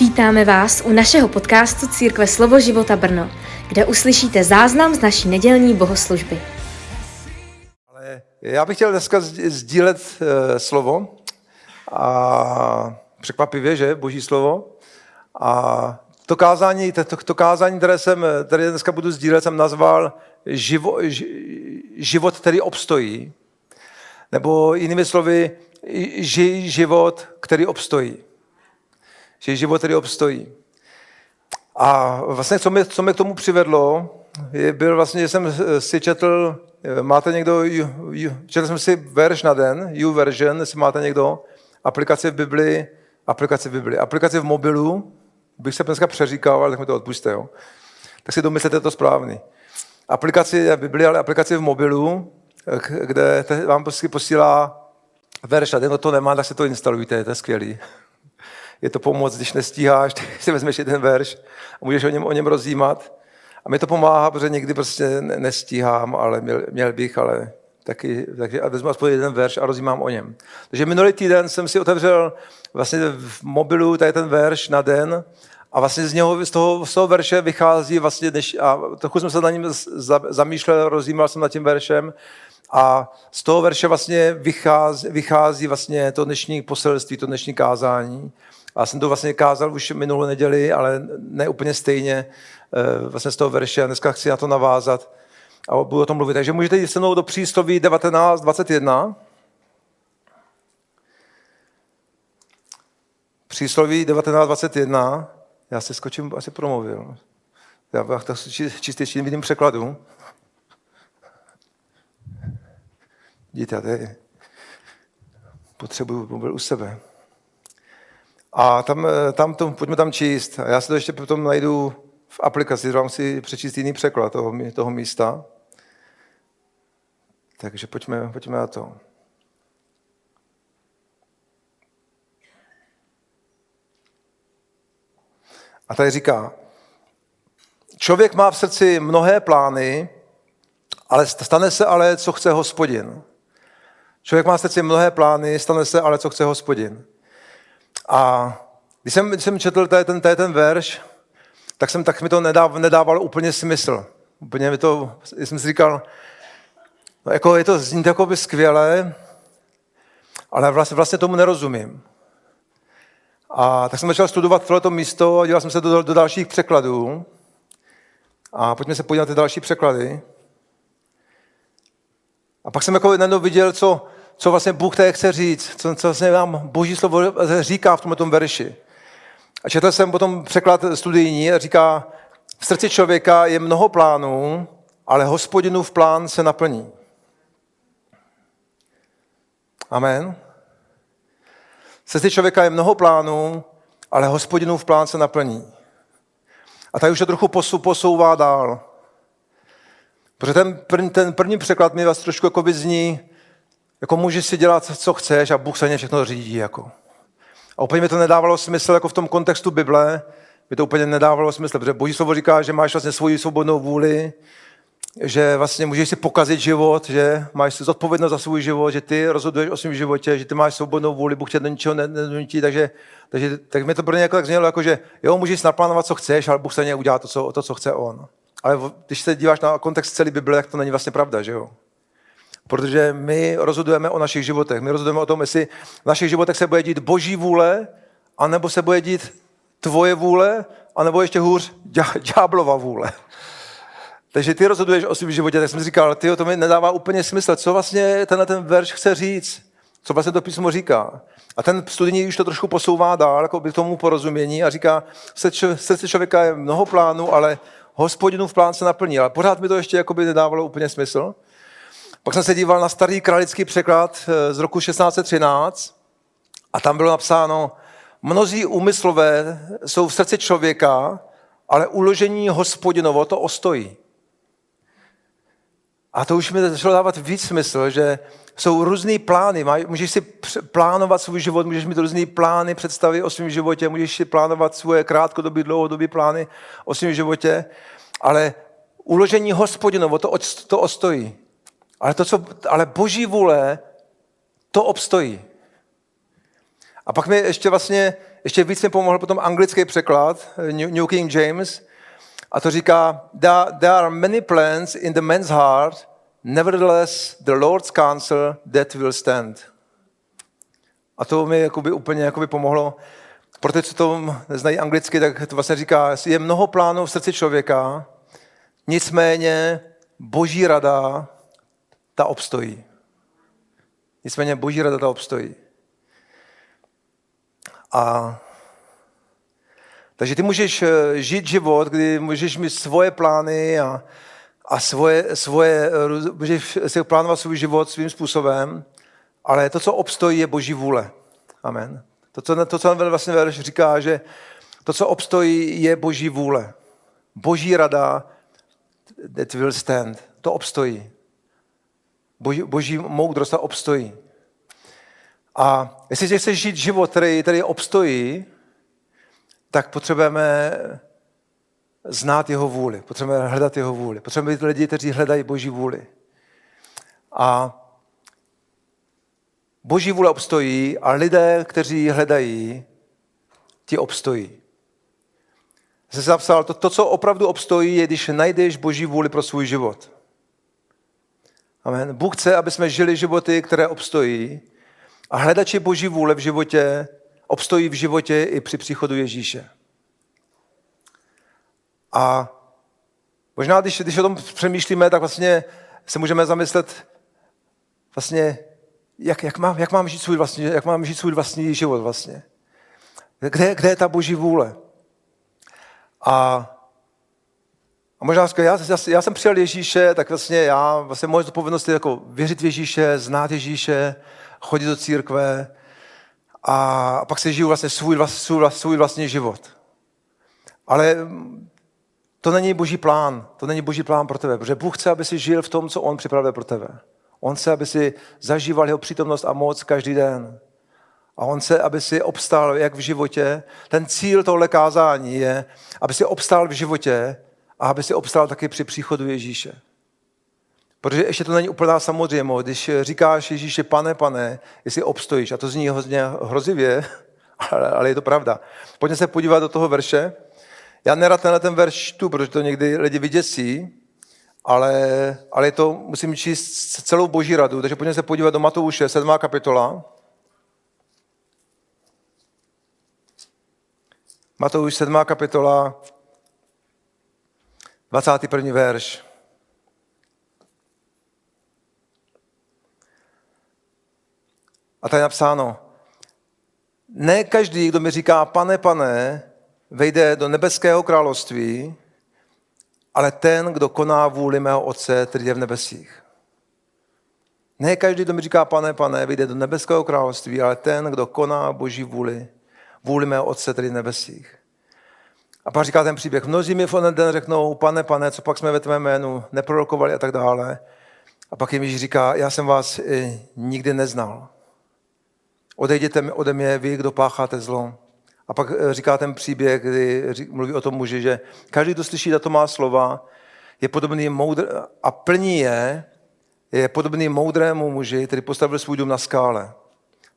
Vítáme vás u našeho podcastu Církve Slovo života Brno, kde uslyšíte záznam z naší nedělní bohoslužby. Já bych chtěl dneska sdílet uh, slovo a překvapivě, že, boží slovo. A to kázání, to, to, kázání, které jsem, které dneska budu sdílet, jsem nazval živo, život, který obstojí. Nebo jinými slovy, žij život, který obstojí. Žij život, který obstojí. A vlastně, co mě, co mě k tomu přivedlo, je, byl vlastně, že jsem si četl, máte někdo, četl jsem si verš na den, U version, jestli máte někdo, aplikaci v Bibli, aplikaci v Bibli, aplikaci v mobilu, bych se dneska přeříkal, ale tak mi to odpuste, jo. Tak si domyslete to správný. Aplikaci je Bibli, ale aplikaci v mobilu, kde vám prostě posílá verš a den to nemá, tak si to instalujte, to je skvělý. Je to pomoc, když nestíháš, tak si vezmeš jeden verš a můžeš o něm, o něm rozjímat. A mi to pomáhá, protože někdy prostě nestíhám, ale měl, měl bych, ale taky, takže a vezmu aspoň jeden verš a rozjímám o něm. Takže minulý týden jsem si otevřel vlastně v mobilu tady ten verš na den a vlastně z, něho, z, toho, z toho verše vychází vlastně, než, a trochu jsem se na ním zamýšlel, rozjímal jsem nad tím veršem a z toho verše vlastně vychází, vychází vlastně to dnešní poselství, to dnešní kázání. Já jsem to vlastně kázal už minulou neděli, ale ne úplně stejně eh, vlastně z toho verše a dneska chci na to navázat a budu o tom mluvit. Takže můžete jít se mnou do přísloví 19.21. Přísloví 19.21. Já se skočím, asi promluvil. Já to čistě vidím překladu. Vidíte, tady potřebuju mobil u sebe. A tam, tam to, pojďme tam číst. A já se to ještě potom najdu v aplikaci, vám si přečíst jiný překlad toho, toho místa. Takže pojďme, pojďme na to. A tady říká, člověk má v srdci mnohé plány, ale stane se ale, co chce hospodin. Člověk má v srdci mnohé plány, stane se ale, co chce hospodin. A když jsem, když jsem četl tady ten, tady ten verš, tak, jsem, tak mi to nedával, nedávalo úplně smysl. Úplně mi to, jsem si říkal, no jako je to, zní to by skvěle, ale vlastně, vlastně tomu nerozumím. A tak jsem začal studovat tohleto místo a dělal jsem se do, do dalších překladů. A pojďme se podívat na ty další překlady. A pak jsem jako najednou viděl, co, co vlastně Bůh tady chce říct, co, co vlastně nám Boží slovo říká v tomto verši. A četl jsem potom překlad studijní a říká, v srdci člověka je mnoho plánů, ale hospodinův plán se naplní. Amen. V srdci člověka je mnoho plánů, ale hospodinův plán se naplní. A tady už to trochu posouvá dál. Protože ten, první, ten první překlad mi vás trošku jako zní, jako můžeš si dělat, co chceš a Bůh se ně všechno řídí. Jako. A úplně mi to nedávalo smysl jako v tom kontextu Bible, mi to úplně nedávalo smysl, protože Boží slovo říká, že máš vlastně svoji svobodnou vůli, že vlastně můžeš si pokazit život, že máš zodpovědnost za svůj život, že ty rozhoduješ o svém životě, že ty máš svobodnou vůli, Bůh tě do ničeho nedonutí, takže, takže tak mi to pro ně jako tak znělo, jako že jo, můžeš naplánovat, co chceš, ale Bůh se udělá to co, to, co chce On. Ale když se díváš na kontext celé Bible, tak to není vlastně pravda, že jo? Protože my rozhodujeme o našich životech. My rozhodujeme o tom, jestli v našich životech se bude dít boží vůle, anebo se bude dít tvoje vůle, anebo ještě hůř, ďáblova vůle. Takže ty rozhoduješ o svém životě, tak jsem říkal, ty to mi nedává úplně smysl. Co vlastně tenhle ten verš chce říct? Co vlastně to písmo říká? A ten studijní už to trošku posouvá dál, jako by tomu porozumění a říká, v srdci člověka je mnoho plánů, ale hospodinův plán se naplní. Ale pořád mi to ještě jako by nedávalo úplně smysl. Pak jsem se díval na starý kralický překlad eh, z roku 1613 a tam bylo napsáno, mnozí úmyslové jsou v srdci člověka, ale uložení hospodinovo to ostojí. A to už mi začalo dávat víc smysl, že jsou různé plány. Můžeš si plánovat svůj život, můžeš mít různé plány, představy o svém životě, můžeš si plánovat svoje krátkodobé, dlouhodobé plány o svém životě, ale uložení hospodinovo to, to ostojí. Ale, to, co, ale boží vůle, to obstojí. A pak mi ještě vlastně ještě víc mi pomohl potom anglický překlad, New King James, a to říká, there are many plans in the man's heart, nevertheless the Lord's counsel that will stand. A to mi jakoby úplně jakoby pomohlo. Pro ty, co to neznají anglicky, tak to vlastně říká, je mnoho plánů v srdci člověka, nicméně boží rada, ta obstojí. Nicméně boží rada ta obstojí. A takže ty můžeš eh, žít život, kdy můžeš mít svoje plány a, a svoje, svoje, eh, můžeš si plánovat svůj život svým způsobem, ale to, co obstojí, je boží vůle. Amen. To, co, to, co vlastně verš říká, že to, co obstojí, je boží vůle. Boží rada, that will stand. To obstojí. Boží, boží moudrost a obstojí. A jestli chceš žít život, který, který obstojí, tak potřebujeme znát jeho vůli, potřebujeme hledat jeho vůli, potřebujeme být lidi, kteří hledají boží vůli. A boží vůle obstojí a lidé, kteří hledají, ti obstojí. Jsem se zapsal, to, to, co opravdu obstojí, je, když najdeš boží vůli pro svůj život. Amen. Bůh chce, aby jsme žili životy, které obstojí a hledači boží vůle v životě obstojí v životě i při příchodu Ježíše. A možná, když, když o tom přemýšlíme, tak vlastně se můžeme zamyslet vlastně, jak, jak, mám, jak, mám žít svůj vlastní, jak mám žít svůj vlastní život vlastně. Kde, kde je ta boží vůle? A, možná já, já, já jsem přijal Ježíše, tak vlastně já, vlastně moje zodpovědnost je jako věřit v Ježíše, znát Ježíše, chodit do církve, a pak se žiju vlastně svůj, svůj, svůj vlastní život. Ale to není boží plán. To není boží plán pro tebe, protože Bůh chce, aby si žil v tom, co On připravil pro tebe. On chce, aby si zažíval jeho přítomnost a moc každý den. A on chce, aby si obstál jak v životě. Ten cíl tohle kázání je, aby si obstál v životě a aby si obstál taky při příchodu Ježíše. Protože ještě to není úplná samozřejmost. Když říkáš Ježíši, pane, pane, jestli obstojíš, a to zní hodně hrozivě, ale, je to pravda. Pojďme se podívat do toho verše. Já nerad tenhle ten verš čtu, protože to někdy lidi vyděsí, ale, ale to, musím číst celou boží radu, takže pojďme se podívat do Matouše, 7. kapitola. Matouš 7. kapitola, 21. verš. A tady je napsáno, ne každý, kdo mi říká, pane, pane, vejde do nebeského království, ale ten, kdo koná vůli mého Otce, který je v nebesích. Ne každý, kdo mi říká, pane, pane, vyjde do nebeského království, ale ten, kdo koná boží vůli, vůli mého Otce, který je v nebesích. A pak říká ten příběh. Mnozí mi v onen den řeknou, pane, pane, co pak jsme ve tvém jménu neprorokovali a tak dále. A pak jim Ježíš říká, já jsem vás nikdy neznal. Odejděte ode mě, vy, kdo pácháte zlo. A pak eh, říká ten příběh, kdy mluví o tom muži, že každý, kdo slyší tato má slova, je podobný moudr a plní je, je podobný moudrému muži, který postavil svůj dům na skále.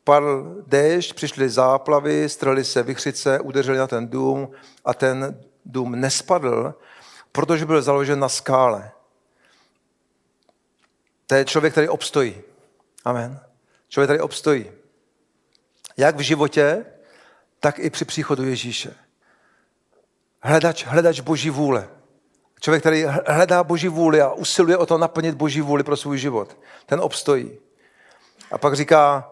Padl déšť, přišly záplavy, strali se vychřice, udeřili na ten dům a ten dům nespadl, protože byl založen na skále. To je člověk, který obstojí. Amen. Člověk, který obstojí. Jak v životě, tak i při příchodu Ježíše. Hledač, hledač boží vůle. Člověk, který hledá boží vůli a usiluje o to naplnit boží vůli pro svůj život. Ten obstojí. A pak říká,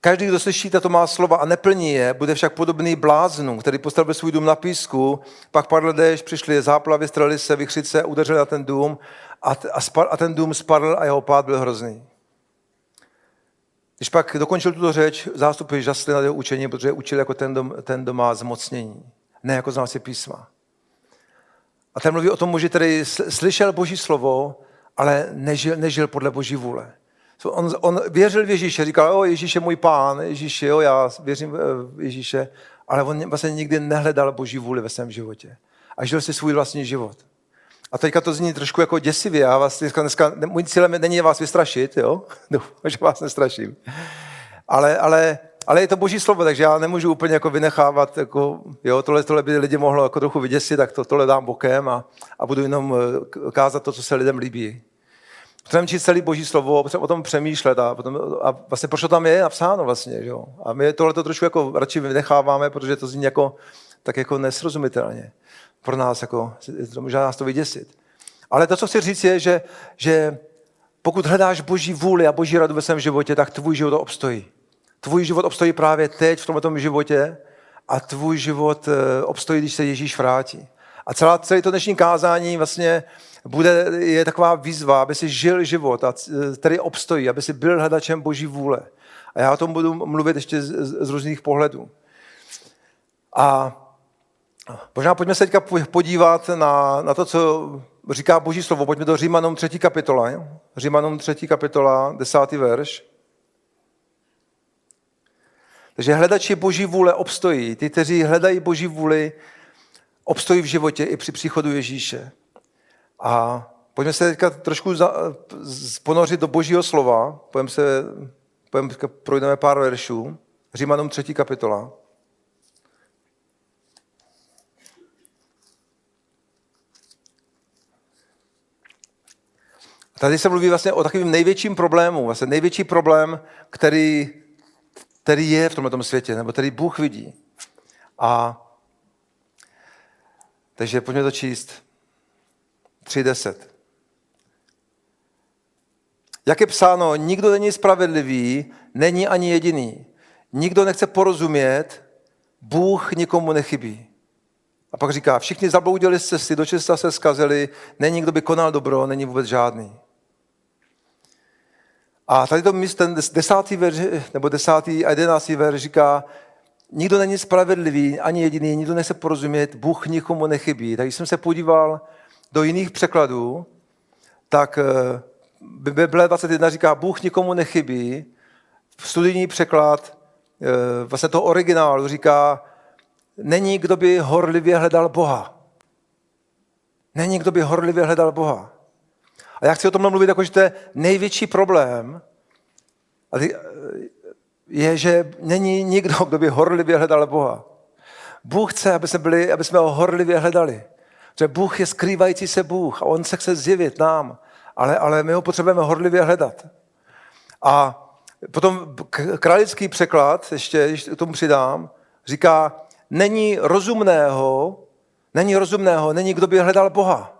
každý, kdo slyší tato má slova a neplní je, bude však podobný bláznu, který postavil svůj dům na písku, pak padl déšť, přišly záplavy, strali se, vychřice, udeřili na ten dům a, a, a ten dům spadl a jeho pád byl hrozný. Když pak dokončil tuto řeč, zástupy žasli na jeho učení, protože učil jako ten, dom, ten doma zmocnění, ne jako znalci písma. A ten mluví o tom muži, který slyšel Boží slovo, ale nežil, nežil podle Boží vůle. On, on věřil v Ježíše, říkal, o Ježíš je můj pán, Ježíš jo, já věřím v Ježíše, ale on vlastně nikdy nehledal Boží vůli ve svém životě. A žil si svůj vlastní život. A teďka to zní trošku jako děsivě. Já vás dneska, dneska můj cílem není vás vystrašit, jo? Doufám, že vás nestraším. Ale, ale ale je to boží slovo, takže já nemůžu úplně jako vynechávat, jako, jo, tohle, tohle by lidi mohlo jako trochu vyděsit, tak to, tohle dám bokem a, a budu jenom eh, kázat to, co se lidem líbí. Potřebujeme číst celý boží slovo, potřebujeme o tom přemýšlet a, potom, a vlastně proč to tam je napsáno vlastně, jo. A my tohle to trošku jako radši vynecháváme, protože to zní jako, tak jako nesrozumitelně. Pro nás jako, možná nás to vyděsit. Ale to, co chci říct, je, že, že pokud hledáš boží vůli a boží radu ve svém životě, tak tvůj život obstojí. Tvůj život obstojí právě teď v tomto životě a tvůj život eh, obstojí, když se Ježíš vrátí. A celá, celé to dnešní kázání vlastně bude, je taková výzva, aby si žil život, a, který obstojí, aby si byl hledačem Boží vůle. A já o tom budu mluvit ještě z, z různých pohledů. A možná pojďme se teďka podívat na, na to, co říká Boží slovo. Pojďme do Římanům 3. kapitola. Římanům 3. kapitola, 10. verš. Takže hledači Boží vůle obstojí. Ty, kteří hledají Boží vůli, obstojí v životě i při příchodu Ježíše. A pojďme se teďka trošku za, ponořit do Božího slova. Pojďme se, pojďme, projdeme pár veršů. Římanům 3. kapitola. Tady se mluví vlastně o takovým největším problému, vlastně největší problém, který, který je v tomto světě, nebo který Bůh vidí. A takže pojďme to číst. 3.10. Jak je psáno, nikdo není spravedlivý, není ani jediný. Nikdo nechce porozumět, Bůh nikomu nechybí. A pak říká, všichni zabloudili z cesty, do česta se zkazili, není kdo by konal dobro, není vůbec žádný. A tady to míst, ten desátý verš, nebo desátý a jedenáctý verš říká, nikdo není spravedlivý, ani jediný, nikdo nechce porozumět, Bůh nikomu nechybí. Tak když jsem se podíval do jiných překladů, tak eh, Bible 21 říká, Bůh nikomu nechybí. Studijní překlad eh, vlastně toho originálu říká, není kdo by horlivě hledal Boha. Není kdo by horlivě hledal Boha. A já chci o tom mluvit, jako, že to je největší problém, je, že není nikdo, kdo by horlivě hledal Boha. Bůh chce, aby jsme, byli, aby jsme ho horlivě hledali. Že Bůh je skrývající se Bůh a on se chce zjevit nám, ale, ale my ho potřebujeme horlivě hledat. A potom králický překlad, ještě když k tomu přidám, říká, není rozumného, není rozumného, není kdo by hledal Boha.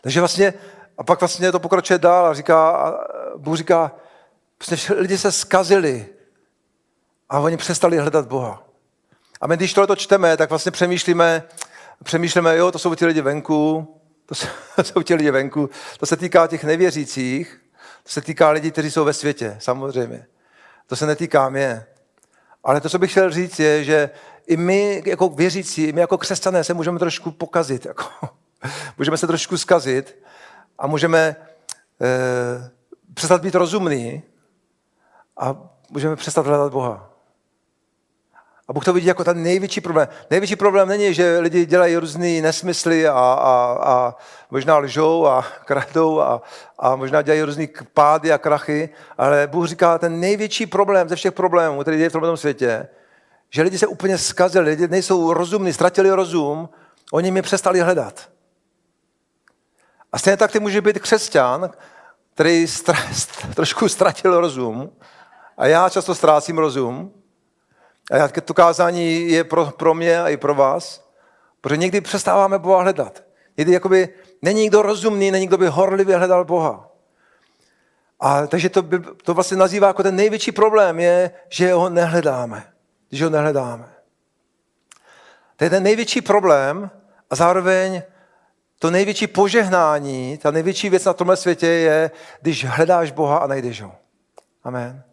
Takže vlastně a pak vlastně to pokračuje dál a říká, a Bůh říká, prostě lidi se skazili a oni přestali hledat Boha. A my, když tohle čteme, tak vlastně přemýšlíme, přemýšlíme, jo, to jsou ti lidi venku, to jsou, to jsou ti lidi venku, to se týká těch nevěřících, to se týká lidí, kteří jsou ve světě, samozřejmě. To se netýká mě. Ale to, co bych chtěl říct, je, že i my jako věřící, i my jako křesťané se můžeme trošku pokazit. Jako. Můžeme se trošku zkazit a můžeme eh, přestat být rozumný a můžeme přestat hledat Boha. A Bůh to vidí jako ten největší problém. Největší problém není, že lidi dělají různé nesmysly a, a, a možná lžou a kradou a, a možná dělají různé pády a krachy, ale Bůh říká, ten největší problém ze všech problémů, který je v tomto světě, že lidi se úplně zkazili, lidi nejsou rozumní, ztratili rozum, oni mě přestali hledat. A stejně tak ty může být křesťan, který stra- trošku ztratil rozum, a já často ztrácím rozum, a to kázání je pro, pro mě a i pro vás, protože někdy přestáváme Boha hledat. Někdy jakoby není nikdo rozumný, není nikdo by horlivě hledal Boha. A takže to, by, to vlastně nazývá jako ten největší problém je, že ho nehledáme. Že ho nehledáme. To je ten největší problém a zároveň to největší požehnání, ta největší věc na tomhle světě je, když hledáš Boha a najdeš ho. Amen.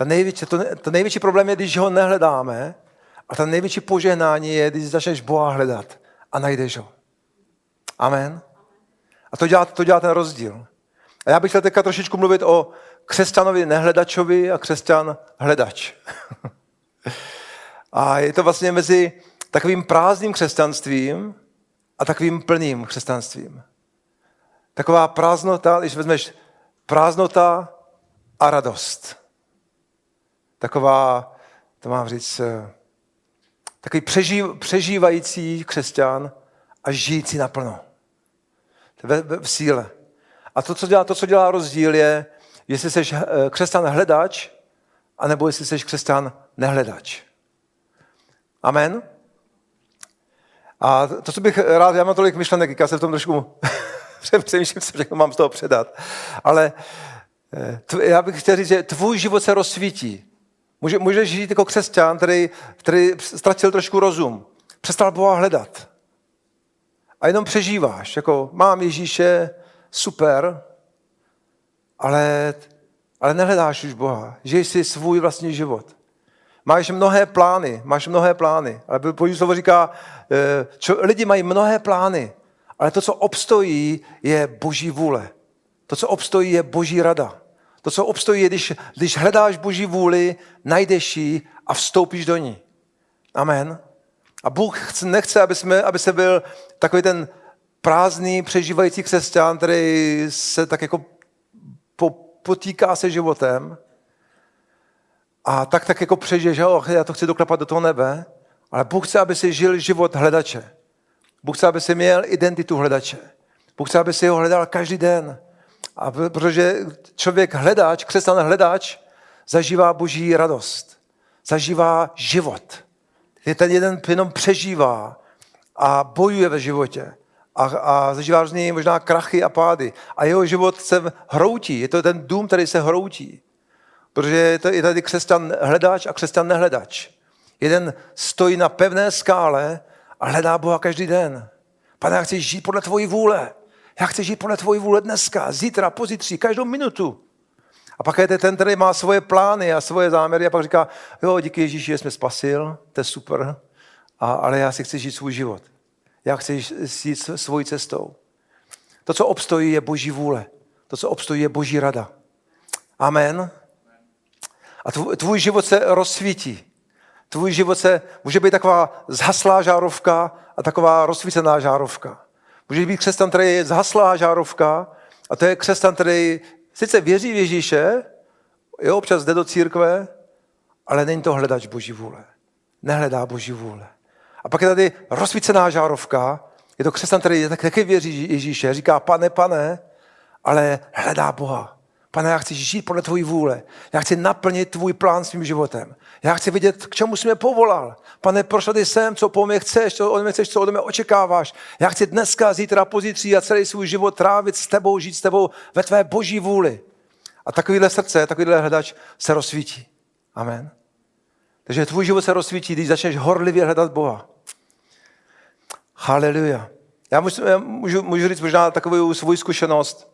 Ta největší, to, to největší problém je, když ho nehledáme a ta největší požehnání je, když začneš Boha hledat a najdeš ho. Amen. A to dělá, to dělá ten rozdíl. A já bych chtěl teďka trošičku mluvit o křesťanovi nehledačovi a křesťan hledač. a je to vlastně mezi takovým prázdným křesťanstvím a takovým plným křesťanstvím. Taková prázdnota, když vezmeš prázdnota a radost. Taková, to mám říct, eh, takový přežív, přežívající křesťan a žijící naplno. Ve, ve, v síle. A to co, dělá, to, co dělá rozdíl, je, jestli jsi eh, křesťan hledač, anebo jestli jsi křesťan nehledač. Amen? A to, co bych rád, já mám tolik myšlenek, já se v tom trošku přemýšlím, co všechno mám z toho předat. Ale eh, já bych chtěl říct, že tvůj život se rozsvítí. Může, můžeš žít jako křesťan, který, který ztratil trošku rozum. Přestal Boha hledat. A jenom přežíváš. Jako mám Ježíše, super, ale, ale nehledáš už Boha. Žiješ si svůj vlastní život. Máš mnohé plány, máš mnohé plány. Ale Boží slovo říká, eh, čo, lidi mají mnohé plány, ale to, co obstojí, je Boží vůle. To, co obstojí, je Boží rada. To, co obstojí, je, když, když hledáš Boží vůli, najdeš ji a vstoupíš do ní. Amen. A Bůh nechce, aby, jsme, aby se byl takový ten prázdný, přežívající křesťan, který se tak jako potýká se životem a tak tak jako přežije, že oh, já to chci doklepat do toho nebe, ale Bůh chce, aby si žil život hledače. Bůh chce, aby si měl identitu hledače. Bůh chce, aby si ho hledal každý den. A protože člověk hledač, křesťan hledač, zažívá boží radost. Zažívá život. Je ten jeden jenom přežívá a bojuje ve životě. A, a zažívá různý možná krachy a pády. A jeho život se hroutí. Je to ten dům, který se hroutí. Protože je, to, je tady křesťan hledač a křesťan nehledač. Jeden stojí na pevné skále a hledá Boha každý den. Pane, já chci žít podle tvojí vůle. Já chci žít podle tvojí vůle dneska, zítra, pozítří, každou minutu. A pak je ten, který má svoje plány a svoje záměry a pak říká, jo, díky Ježíši, že jsme spasil, to je super, a, ale já si chci žít svůj život. Já chci jít svojí cestou. To, co obstojí, je boží vůle. To, co obstojí, je boží rada. Amen. A tvůj, tvůj život se rozsvítí. Tvůj život se může být taková zhaslá žárovka a taková rozsvícená žárovka. Může být křesťan, který je zhaslá žárovka a to je křesťan, který sice věří v Ježíše, jo, občas jde do církve, ale není to hledač Boží vůle. Nehledá Boží vůle. A pak je tady rozsvícená žárovka, je to křesťan, který taky věří Ježíše, říká pane, pane, ale hledá Boha. Pane, já chci žít podle tvojí vůle. Já chci naplnit tvůj plán svým životem. Já chci vidět, k čemu jsi mě povolal. Pane, proč tady jsem, co po mě chceš, co ode mě chceš, co ode mě očekáváš. Já chci dneska, zítra, pozítří a celý svůj život trávit s tebou, žít s tebou ve tvé boží vůli. A takovýhle srdce, takovýhle hledač se rozsvítí. Amen. Takže tvůj život se rozsvítí, když začneš horlivě hledat Boha. Haleluja. Já můžu, já můžu, můžu říct možná takovou svou zkušenost.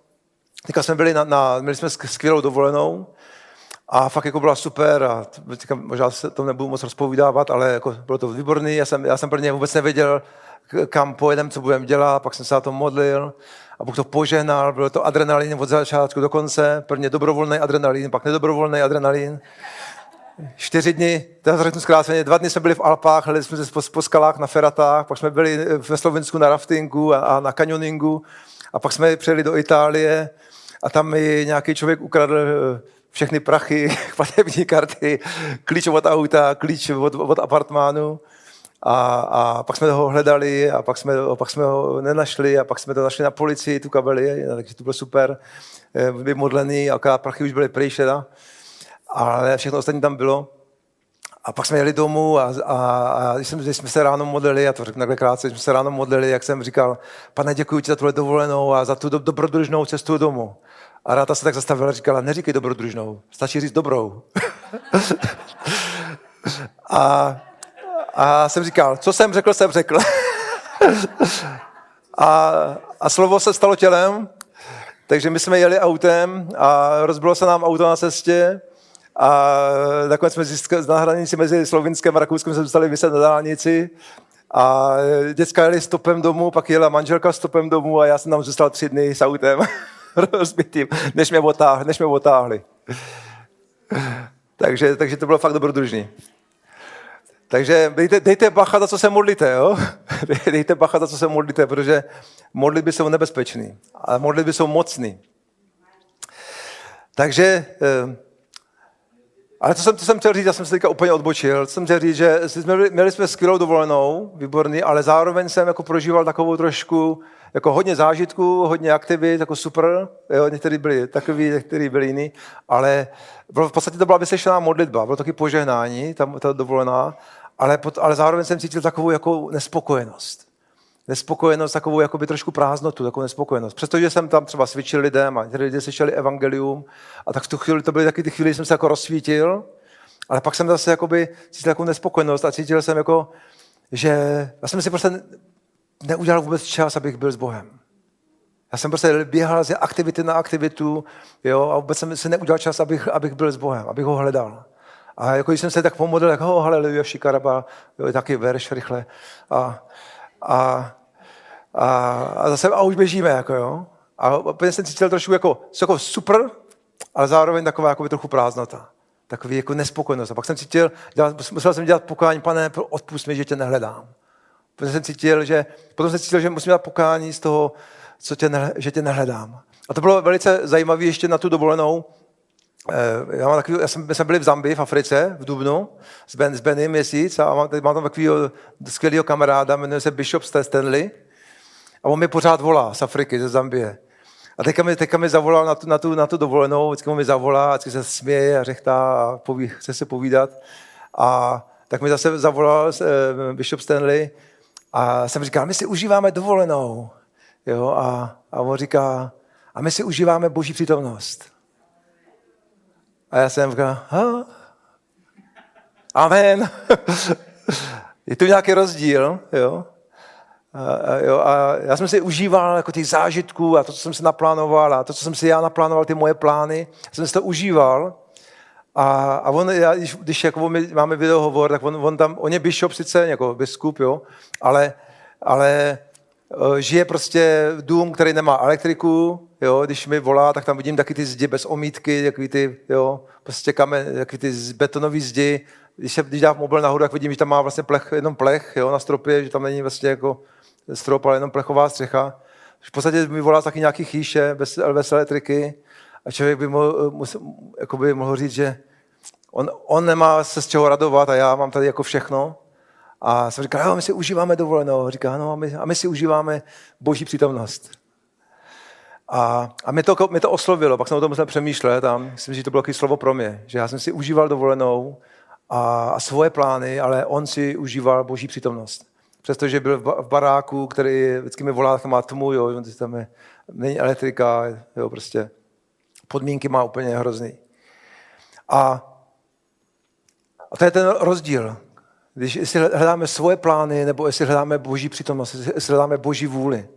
Teďka jsme byli na, na, měli jsme skvělou dovolenou a fakt jako byla super a teďka možná se to nebudu moc rozpovídávat, ale jako bylo to výborný. Já jsem, já jsem pro ně vůbec nevěděl, kam pojedeme, co budeme dělat, pak jsem se na to modlil a Bůh to požehnal, bylo to adrenalin od začátku do konce, prvně dobrovolný adrenalin, pak nedobrovolný adrenalin. Čtyři dny, to řeknu zkráceně, dva dny jsme byli v Alpách, hledali jsme se po, po skalách na feratách, pak jsme byli ve Slovensku na raftingu a, a na kanioningu a pak jsme přijeli do Itálie a tam mi nějaký člověk ukradl eh, všechny prachy, platební karty, klíč od auta, klíč od, od apartmánu. A, a pak jsme ho hledali a pak jsme, pak jsme ho nenašli a pak jsme to našli na policii, tu kabeli, takže to bylo super. Eh, byli modlený, akorát prachy už byly pryč ale všechno ostatní tam bylo. A pak jsme jeli domů a, a, a když, jsme, když jsme se ráno modlili, a to řeknu takhle krátce, jsme se ráno modlili, jak jsem říkal, pane, děkuji ti za tuhle dovolenou a za tu do, dobrodružnou cestu domů. A Ráta se tak zastavila a říkala, neříkej dobrodružnou, stačí říct dobrou. a, a jsem říkal, co jsem řekl, jsem řekl. a, a slovo se stalo tělem, takže my jsme jeli autem a rozbilo se nám auto na cestě a nakonec jsme získali, na hranici mezi Slovinskem a Rakouskem jsme dostali vyset na dálnici a děcka jeli stopem domů, pak jela manželka stopem domů a já jsem tam zůstal tři dny s autem rozbitým, než mě, otáhli, než mě otáhli. takže, takže to bylo fakt dobrodružný. Takže dejte, dejte bacha, za co se modlíte, jo? Dejte bacha, za co se modlíte, protože modlitby jsou nebezpečný, ale modlitby jsou mocný. Takže eh, Ale co jsem, co jsem chtěl říct, já jsem se teďka úplně odbočil, jsem chtěl říct, že jsme, měli jsme skvělou dovolenou, výborný, ale zároveň jsem jako prožíval takovou trošku, jako hodně zážitků, hodně aktivit, jako super, jo, někteří byli takový, někteří byli jiný, ale v podstatě to byla vyslyšená modlitba, bylo taky požehnání, tam ta dovolená, ale, ale zároveň jsem cítil takovou jako nespokojenost nespokojenost, takovou jakoby trošku prázdnotu, takovou nespokojenost. Přestože jsem tam třeba svědčil lidem a ty lidé slyšeli evangelium a tak v tu chvíli, to byly taky ty chvíli, jsem se jako rozsvítil, ale pak jsem zase jakoby cítil takovou nespokojenost a cítil jsem jako, že já jsem si prostě neudělal vůbec čas, abych byl s Bohem. Já jsem prostě běhal z aktivity na aktivitu jo, a vůbec jsem si neudělal čas, abych, abych byl s Bohem, abych ho hledal. A jako když jsem se tak pomodlil, jako oh, haleluja, šikaraba, jo, taky verš rychle. A, a, a, a zase a už běžíme, jako jo. A úplně jsem cítil trošku jako, jako super, ale zároveň taková jako trochu prázdnota. Takový jako nespokojenost. A pak jsem cítil, dělat, musel jsem dělat pokání, pane, odpust mi, že tě nehledám. Potom jsem cítil, že, potom jsem cítil, že musím dělat pokání z toho, co tě, že tě nehledám. A to bylo velice zajímavé ještě na tu dovolenou. Eh, já, mám takový, já jsem, my jsme byli v Zambii, v Africe, v Dubnu, s, ben, s Benem měsíc a mám, mám tam takového skvělého kamaráda, jmenuje se Bishop Stanley. A on mi pořád volá z Afriky, ze Zambie. A teďka mi, teďka mi zavolal na tu, na, tu, na tu dovolenou, vždycky mi zavolá, vždycky se směje a řechtá a poví, chce se povídat. A tak mi zase zavolal uh, Bishop Stanley a jsem říkal, my si užíváme dovolenou. Jo, a, a on říká, a my si užíváme boží přítomnost. A já jsem říkal, ha? amen. Je tu nějaký rozdíl, jo? A, jo, a já jsem si užíval jako těch zážitků a to, co jsem si naplánoval a to, co jsem si já naplánoval, ty moje plány, jsem si to užíval. A, a on, já, když, když jako my máme videohovor, tak on, on tam, on je bishop sice, jako biskup, jo, ale, ale eh, žije prostě dům, který nemá elektriku, jo, když mi volá, tak tam vidím taky ty zdi bez omítky, takový ty, jo, prostě kamen, takový ty betonové zdi. Když, se, když dám mobil nahoru, tak vidím, že tam má vlastně plech, jenom plech, jo, na stropě, že tam není vlastně jako strop, ale jenom plechová střecha. V podstatě mi volá taky nějaký chýše bez, bez elektriky a člověk by mohl, musel, jako by mohl říct, že on, on nemá se z čeho radovat a já mám tady jako všechno. A jsem říkal, jo, my si užíváme dovolenou. Říká, no a my, a my si užíváme boží přítomnost. A, a mě, to, mě to oslovilo, pak jsem o tom musel přemýšlet a myslím, že to bylo slovo pro mě, že já jsem si užíval dovolenou a, a svoje plány, ale on si užíval boží přítomnost přestože byl v baráku, který vždycky mi volá, má tmu, jo, tam je, není elektrika, jo, prostě podmínky má úplně hrozný. A, a to je ten rozdíl. Když jestli hledáme svoje plány, nebo jestli hledáme boží přítomnost, jestli hledáme boží vůli.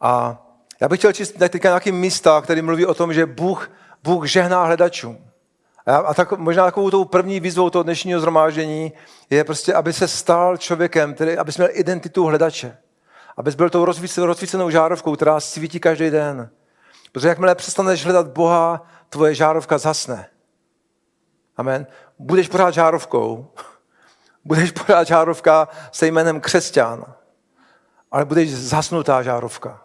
A já bych chtěl číst teďka nějaký místa, který mluví o tom, že Bůh, Bůh žehná hledačům. A tak možná takovou tou první výzvou toho dnešního zhromáždění je prostě, aby se stal člověkem, který, aby měl identitu hledače. Abys byl tou rozsvícenou žárovkou, která svítí každý den. Protože jakmile přestaneš hledat Boha, tvoje žárovka zasne. Amen. Budeš pořád žárovkou. Budeš pořád žárovka se jménem křesťan. Ale budeš zasnutá žárovka.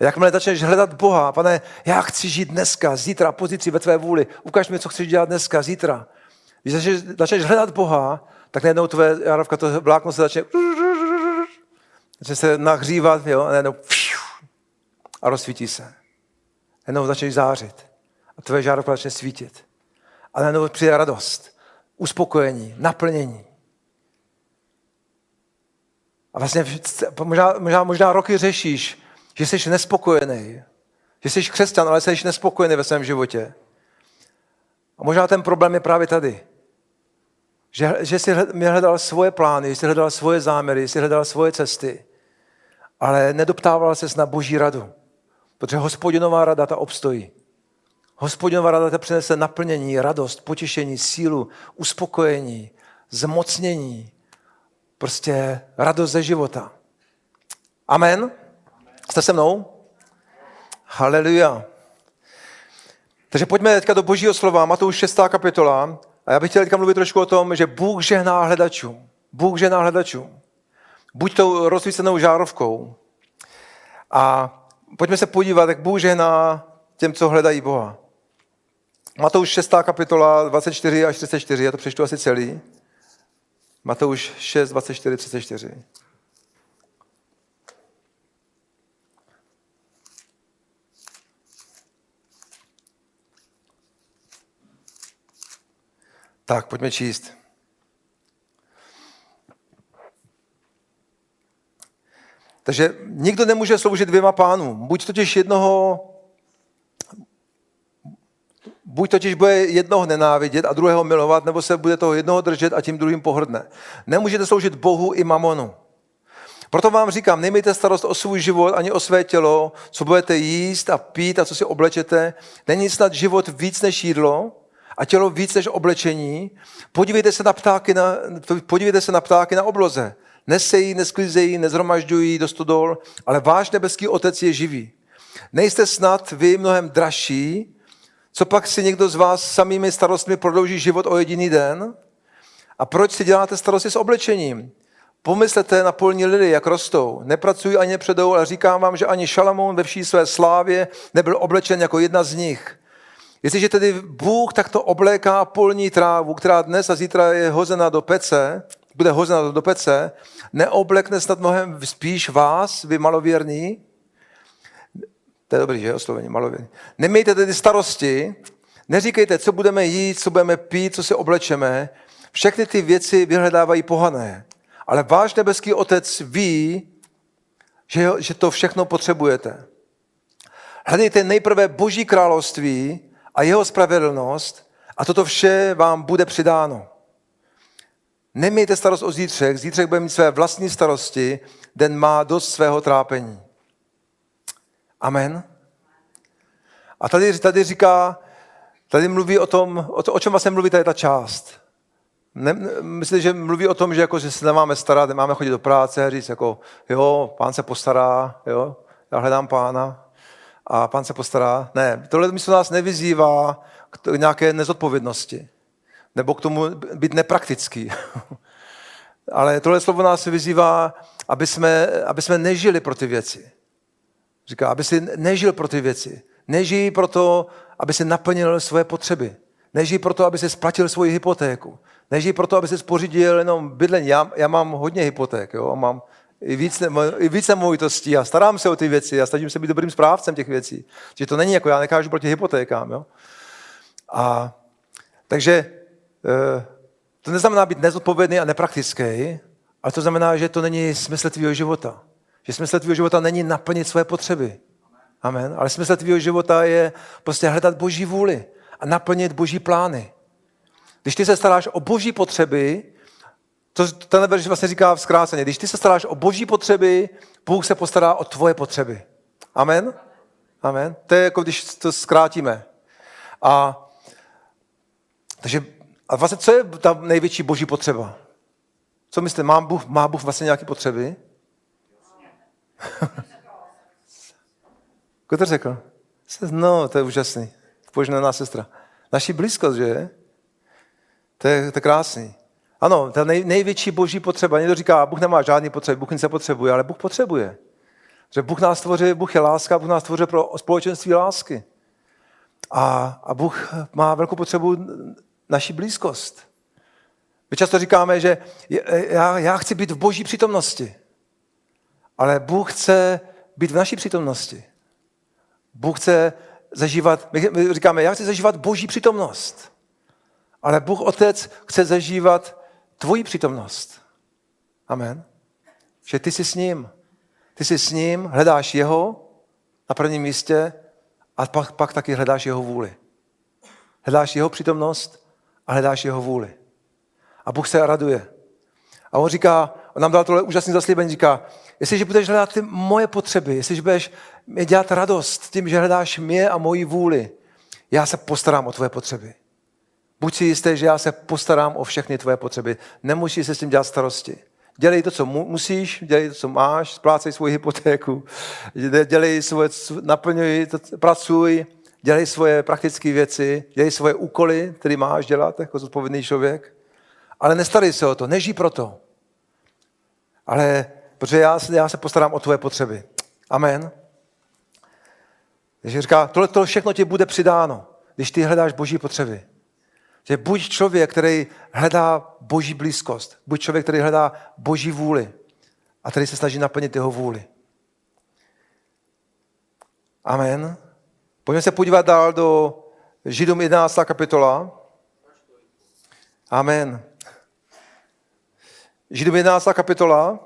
Jakmile začneš hledat Boha, pane, já chci žít dneska, zítra, pozici ve tvé vůli, ukaž mi, co chceš dělat dneska, zítra. Když začneš, začneš hledat Boha, tak najednou tvé jarovka, to vlákno se začne, začne se nahřívat, jo, a najednou a rozsvítí se. Najednou začneš zářit a tvé žárovka začne svítit. A najednou přijde radost, uspokojení, naplnění. A vlastně možná, možná, možná roky řešíš, že jsi nespokojený, že jsi křesťan, ale jsi nespokojený ve svém životě. A možná ten problém je právě tady. Že, že jsi hledal svoje plány, jsi hledal svoje záměry, jsi hledal svoje cesty, ale nedoptával ses na boží radu. Protože hospodinová rada ta obstojí. Hospodinová rada ta přinese naplnění, radost, potěšení, sílu, uspokojení, zmocnění, prostě radost ze života. Amen. Jste se mnou? Haleluja. Takže pojďme teďka do božího slova, Matouš 6. kapitola. A já bych chtěl teďka mluvit trošku o tom, že Bůh žehná hledačům. Bůh žehná hledačům. Buď tou rozsvícenou žárovkou. A pojďme se podívat, jak Bůh žehná těm, co hledají Boha. Matouš 6. kapitola 24 až 34, já to přečtu asi celý. Matouš 6, 24, 34. Tak, pojďme číst. Takže nikdo nemůže sloužit dvěma pánům. Buď totiž jednoho buď totiž bude jednoho nenávidět a druhého milovat, nebo se bude toho jednoho držet a tím druhým pohrdne. Nemůžete sloužit Bohu i mamonu. Proto vám říkám, nejmejte starost o svůj život ani o své tělo, co budete jíst a pít a co si oblečete. Není snad život víc než jídlo a tělo víc než oblečení. Podívejte se na ptáky na, podívejte se na, ptáky na obloze. Nesejí, nesklizejí, nezhromažďují do stodol, ale váš nebeský otec je živý. Nejste snad vy mnohem dražší, co pak si někdo z vás samými starostmi prodlouží život o jediný den? A proč si děláte starosti s oblečením? Pomyslete na polní lily, jak rostou. Nepracují ani předou, ale říkám vám, že ani Šalamón ve vší své slávě nebyl oblečen jako jedna z nich. Jestliže tedy Bůh takto obléká polní trávu, která dnes a zítra je hozena do pece, bude hozena do pece, neoblekne snad mnohem spíš vás, vy malověrní? To je dobrý, že oslovení, malověrní. Nemějte tedy starosti, neříkejte, co budeme jít, co budeme pít, co si oblečeme. Všechny ty věci vyhledávají pohané. Ale váš nebeský otec ví, že, že to všechno potřebujete. Hledejte nejprve Boží království a jeho spravedlnost a toto vše vám bude přidáno. Nemějte starost o zítřek, zítřek bude mít své vlastní starosti, den má dost svého trápení. Amen. A tady, tady říká, tady mluví o tom, o, to, o čem vlastně mluví tady ta část. Ne, myslím, že mluví o tom, že, jako, že se nemáme starat, nemáme chodit do práce, říct jako, jo, pán se postará, jo, já hledám pána a pán se postará. Ne, tohle místo nás nevyzývá k nějaké nezodpovědnosti nebo k tomu být nepraktický. Ale tohle slovo nás vyzývá, aby jsme, aby jsme nežili pro ty věci. Říká, aby si nežil pro ty věci. Nežij pro to, aby si naplnil svoje potřeby. Nežij pro to, aby si splatil svoji hypotéku. Nežij pro to, aby si spořídil jenom bydlení. Já, já mám hodně hypoték, jo? mám i více, i více movitostí a starám se o ty věci a snažím se být dobrým správcem těch věcí. Že to není jako já nekážu proti hypotékám. Jo? A, takže to neznamená být nezodpovědný a nepraktický, ale to znamená, že to není smysl tvýho života. Že smysl tvýho života není naplnit své potřeby. Amen. Ale smysl tvýho života je prostě hledat boží vůli a naplnit boží plány. Když ty se staráš o boží potřeby, to ten verš vlastně říká v zkráceně, když ty se staráš o boží potřeby, Bůh se postará o tvoje potřeby. Amen? Amen. To je jako když to zkrátíme. A takže a vlastně, co je ta největší boží potřeba? Co myslíte, má Bůh, má Bůh vlastně nějaké potřeby? Kdo to řekl? No, to je úžasný. Požnaná sestra. Naší blízkost, že? To je, to je krásný. Ano, ta nej, největší boží potřeba. Někdo říká, Bůh nemá žádný potřeby, Bůh nic nepotřebuje, ale Bůh potřebuje. Že Bůh nás tvoří, Bůh je láska, Bůh nás tvoří pro společenství lásky. A, a Bůh má velkou potřebu naši blízkost. My často říkáme, že já, já chci být v boží přítomnosti. Ale Bůh chce být v naší přítomnosti. Bůh chce zažívat, my říkáme, já chci zažívat boží přítomnost. Ale Bůh Otec chce zažívat tvoji přítomnost. Amen. Že ty jsi s ním. Ty jsi s ním, hledáš jeho na prvním místě a pak, pak taky hledáš jeho vůli. Hledáš jeho přítomnost a hledáš jeho vůli. A Bůh se raduje. A on říká, on nám dal tohle úžasný zaslíbení, říká, jestliže budeš hledat ty moje potřeby, jestliže budeš mě dělat radost tím, že hledáš mě a moji vůli, já se postarám o tvoje potřeby. Buď si jistý, že já se postarám o všechny tvoje potřeby. Nemusíš se s tím dělat starosti. Dělej to, co musíš, dělej to, co máš, splácej svoji hypotéku, dělej svoje, naplňuj, pracuj, dělej svoje praktické věci, dělej svoje úkoly, které máš dělat jako zodpovědný člověk, ale nestarej se o to, nežij pro to. Ale protože já, já se postarám o tvoje potřeby. Amen. Takže říká, tohle to všechno ti bude přidáno. když ty hledáš boží potřeby. Že buď člověk, který hledá boží blízkost, buď člověk, který hledá boží vůli a který se snaží naplnit jeho vůli. Amen. Pojďme se podívat dál do Židům 11. kapitola. Amen. Židům 11. kapitola.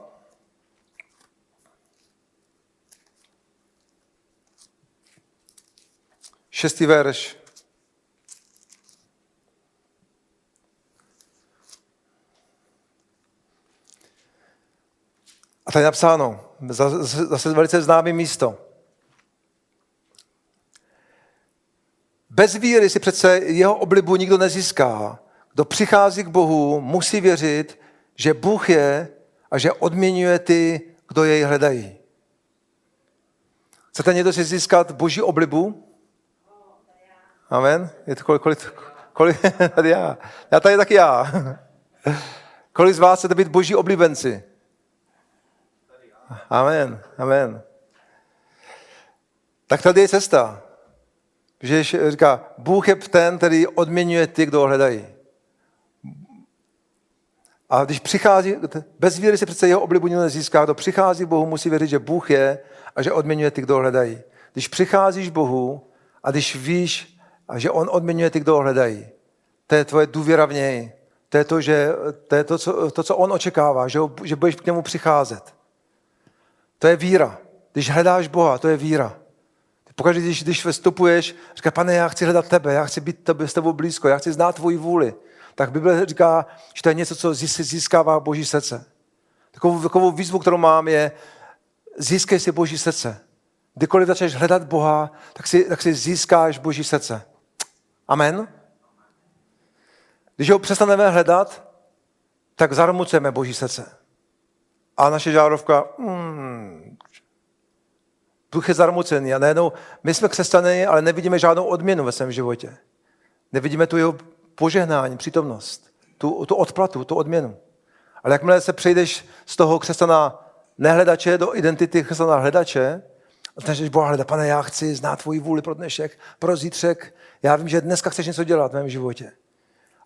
Šestý verš. A tady je napsáno, zase velice známé místo. Bez víry si přece jeho oblibu nikdo nezíská. Kdo přichází k Bohu, musí věřit, že Bůh je a že odměňuje ty, kdo jej hledají. Chcete někdo si získat boží oblibu? Amen. Je to kolik, kolik, kolik tady já. Já tady taky já. Kolik z vás chcete být boží oblibenci? Amen. Amen. Tak tady je cesta. Že říká, Bůh je ten, který odměňuje ty, kdo ho hledají. A když přichází, bez víry se přece jeho oblibu nikdo nezíská. Kdo přichází Bohu, musí věřit, že Bůh je a že odměňuje ty, kdo ho hledají. Když přicházíš Bohu a když víš, a že On odměňuje ty, kdo ho hledají, to je tvoje důvěra v něj. To je to, že, to, je to, co, to, co On očekává, že, že budeš k němu přicházet. To je víra. Když hledáš Boha, to je víra. Pokaždé, když, když vstupuješ, říká, pane, já chci hledat tebe, já chci být tebe, s tebou blízko, já chci znát tvoji vůli. Tak Bible říká, že to je něco, co získává Boží srdce. Takovou, takovou výzvu, kterou mám, je získej si Boží srdce. Kdykoliv začneš hledat Boha, tak si, tak si získáš Boží srdce. Amen? Když ho přestaneme hledat, tak zarmucujeme Boží srdce. A naše žárovka, hmm, Duch je zarmucený a najednou my jsme křesťané, ale nevidíme žádnou odměnu ve svém životě. Nevidíme tu jeho požehnání, přítomnost, tu, tu odplatu, tu odměnu. Ale jakmile se přejdeš z toho křesťana nehledače do identity křesťana hledače, a ten Boha hledá, pane, já chci znát tvoji vůli pro dnešek, pro zítřek. Já vím, že dneska chceš něco dělat v mém životě.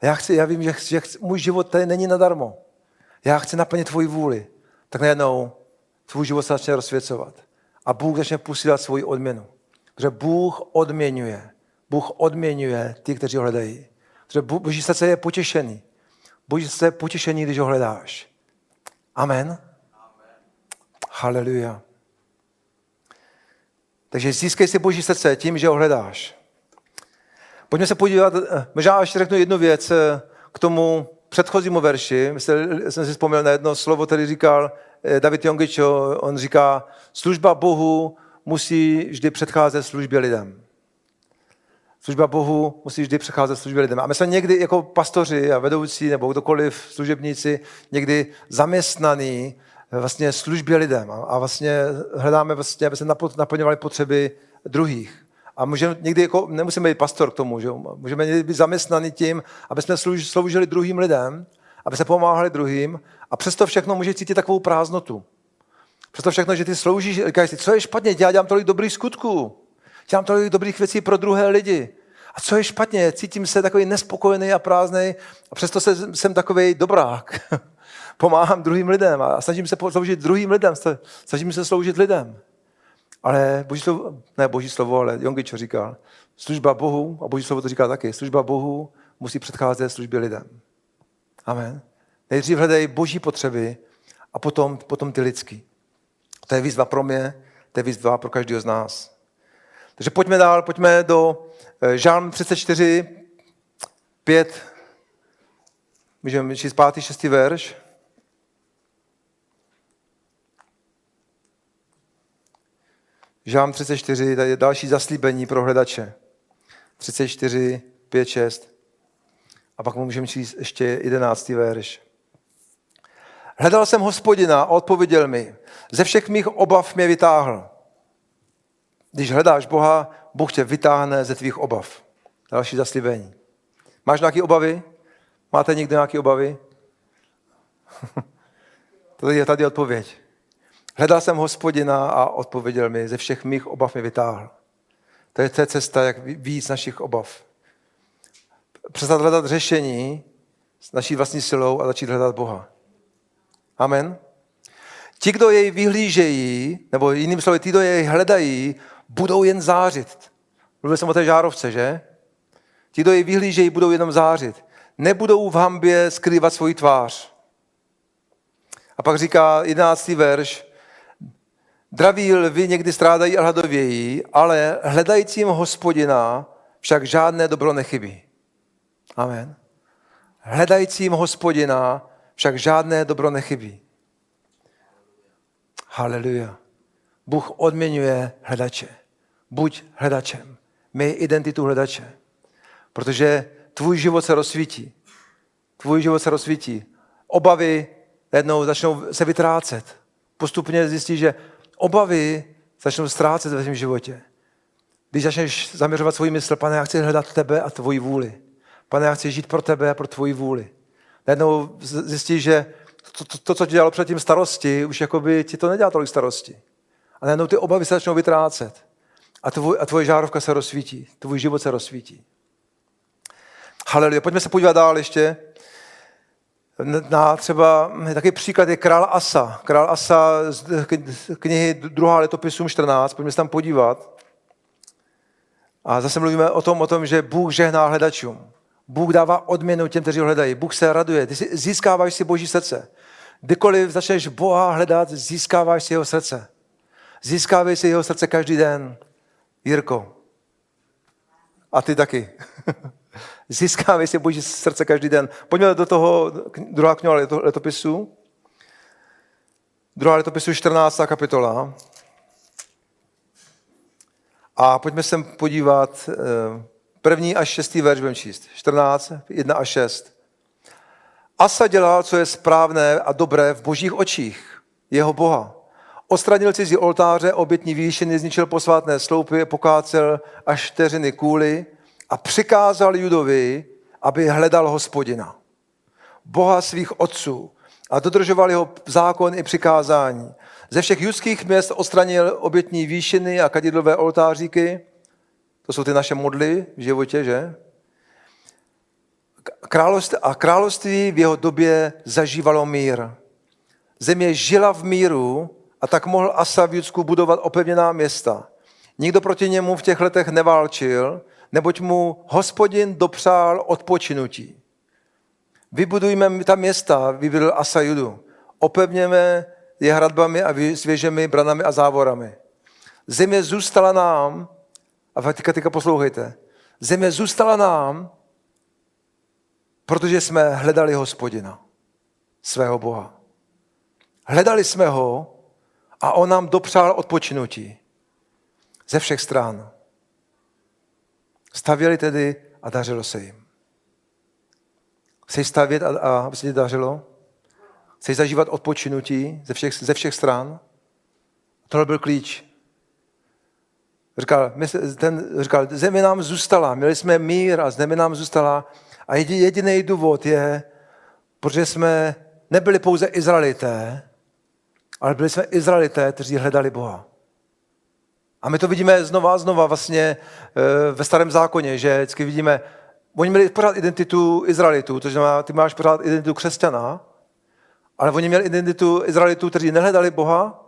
A já, chci, já vím, že, že chci, můj život tady není nadarmo. Já chci naplnit tvoji vůli. Tak najednou tvůj život se začne rozsvěcovat a Bůh začne posílat svoji odměnu. Protože Bůh odměňuje. Bůh odměňuje ty, kteří ho hledají. Protože Boží srdce je potěšený. Boží srdce je potěšený, když ho hledáš. Amen. Amen. Haleluja. Takže získej si Boží srdce tím, že ho hledáš. Pojďme se podívat, eh, možná ještě řeknu jednu věc eh, k tomu předchozímu verši. Jsem si vzpomněl na jedno slovo, který říkal, David Jongič, on říká, služba Bohu musí vždy předcházet službě lidem. Služba Bohu musí vždy přecházet službě lidem. A my jsme někdy jako pastoři a vedoucí nebo kdokoliv služebníci někdy zaměstnaný eh, vlastně službě lidem a vlastně hledáme vlastně, aby se naplňovali potřeby druhých. A můžeme někdy jako, nemusíme být pastor k tomu, že? můžeme někdy být zaměstnaný tím, aby jsme sloužili druhým lidem, aby se pomáhali druhým a přesto všechno může cítit takovou prázdnotu. Přesto všechno, že ty sloužíš, říkáš si, co je špatně, já dělám tolik dobrých skutků, dělám tolik dobrých věcí pro druhé lidi. A co je špatně, cítím se takový nespokojený a prázdný a přesto se, jsem takový dobrák. Pomáhám druhým lidem a snažím se sloužit druhým lidem, snažím se sloužit lidem. Ale boží slovo, ne boží slovo, ale Jongič říkal, služba Bohu, a boží slovo to říká taky, služba Bohu musí předcházet službě lidem. Amen. Nejdřív hledej boží potřeby a potom, potom ty lidský. To je výzva pro mě, to je výzva pro každého z nás. Takže pojďme dál, pojďme do eh, Žálm 34, 5, můžeme číst pátý, šestý verš. Žálm 34, tady je další zaslíbení pro hledače. 34, 5, 6. A pak můžeme číst ještě jedenáctý verš. Hledal jsem hospodina a odpověděl mi. Ze všech mých obav mě vytáhl. Když hledáš Boha, Bůh tě vytáhne ze tvých obav. Další zaslíbení. Máš nějaké obavy? Máte někdo nějaké obavy? Tady je tady odpověď. Hledal jsem hospodina a odpověděl mi, ze všech mých obav mě vytáhl. To je ta cesta, jak víc našich obav. přestat hledat řešení s naší vlastní silou a začít hledat Boha. Amen. Ti, kdo jej vyhlížejí, nebo jiným slovy, ti, kdo jej hledají, budou jen zářit. Mluvil jsem o té žárovce, že? Ti, kdo jej vyhlížejí, budou jenom zářit. Nebudou v hambě skrývat svoji tvář. A pak říká jedenáctý verš, Draví lvy někdy strádají a hladovějí, ale hledajícím hospodina však žádné dobro nechybí. Amen. Hledajícím hospodina však žádné dobro nechybí. Haleluja. Bůh odměňuje hledače. Buď hledačem. Měj identitu hledače. Protože tvůj život se rozsvítí. Tvůj život se rozsvítí. Obavy jednou začnou se vytrácet. Postupně zjistíš, že obavy začnou ztrácet ve svém životě. Když začneš zaměřovat svůj mysl, pane, já chci hledat tebe a tvoji vůli. Pane, já chci žít pro tebe a pro tvoji vůli. Najednou zjistíš, že to, to, to, co ti dělalo předtím starosti, už jakoby ti to nedělá tolik starosti. A najednou ty obavy se začnou vytrácet. A, tvoj, a tvoje žárovka se rozsvítí. Tvůj život se rozsvítí. Haleluja. Pojďme se podívat dál ještě. Na třeba taky příklad je král Asa. Král Asa z knihy 2. letopisům 14. Pojďme se tam podívat. A zase mluvíme o tom, o tom, že Bůh žehná hledačům. Bůh dává odměnu těm, kteří ho hledají. Bůh se raduje. Ty získáváš si Boží srdce. Kdykoliv začneš Boha hledat, získáváš si jeho srdce. Získávej si jeho srdce každý den. Jirko. A ty taky. Získávej si Boží srdce každý den. Pojďme do toho druhá kniha letopisu. Druhá letopisu 14. kapitola. A pojďme se podívat eh, první až šestý verš budeme číst. 14, 1 až 6. Asa dělal, co je správné a dobré v božích očích, jeho Boha. Ostranil cizí oltáře, obětní výšiny, zničil posvátné sloupy, pokácel až čtyřiny kůly a přikázal Judovi, aby hledal hospodina, Boha svých otců a dodržoval jeho zákon i přikázání. Ze všech judských měst odstranil obětní výšiny a kadidlové oltáříky. To jsou ty naše modly v životě, že? Království, a království v jeho době zažívalo mír. Země žila v míru a tak mohl Asa v Judsku budovat opevněná města. Nikdo proti němu v těch letech neválčil, neboť mu hospodin dopřál odpočinutí. Vybudujme ta města, vyvedl Asa Judu. Opevněme je hradbami a svěžemi, branami a závorami. Země zůstala nám, a teďka, teďka poslouchejte, země zůstala nám, protože jsme hledali hospodina, svého Boha. Hledali jsme ho a on nám dopřál odpočinutí ze všech stran. Stavěli tedy a dařilo se jim. Chceš stavět a, a aby se ti dařilo? Chceš zažívat odpočinutí ze všech, ze všech stran? Tohle byl klíč. Říkal, ten, říkal, země nám zůstala, měli jsme mír a země nám zůstala. A jediný důvod je, protože jsme nebyli pouze Izraelité, ale byli jsme Izraelité, kteří hledali Boha. A my to vidíme znova a znova vlastně eh, ve starém zákoně, že vždycky vidíme, oni měli pořád identitu Izraelitů, to znamená, ty máš pořád identitu křesťana, ale oni měli identitu Izraelitů, kteří nehledali Boha,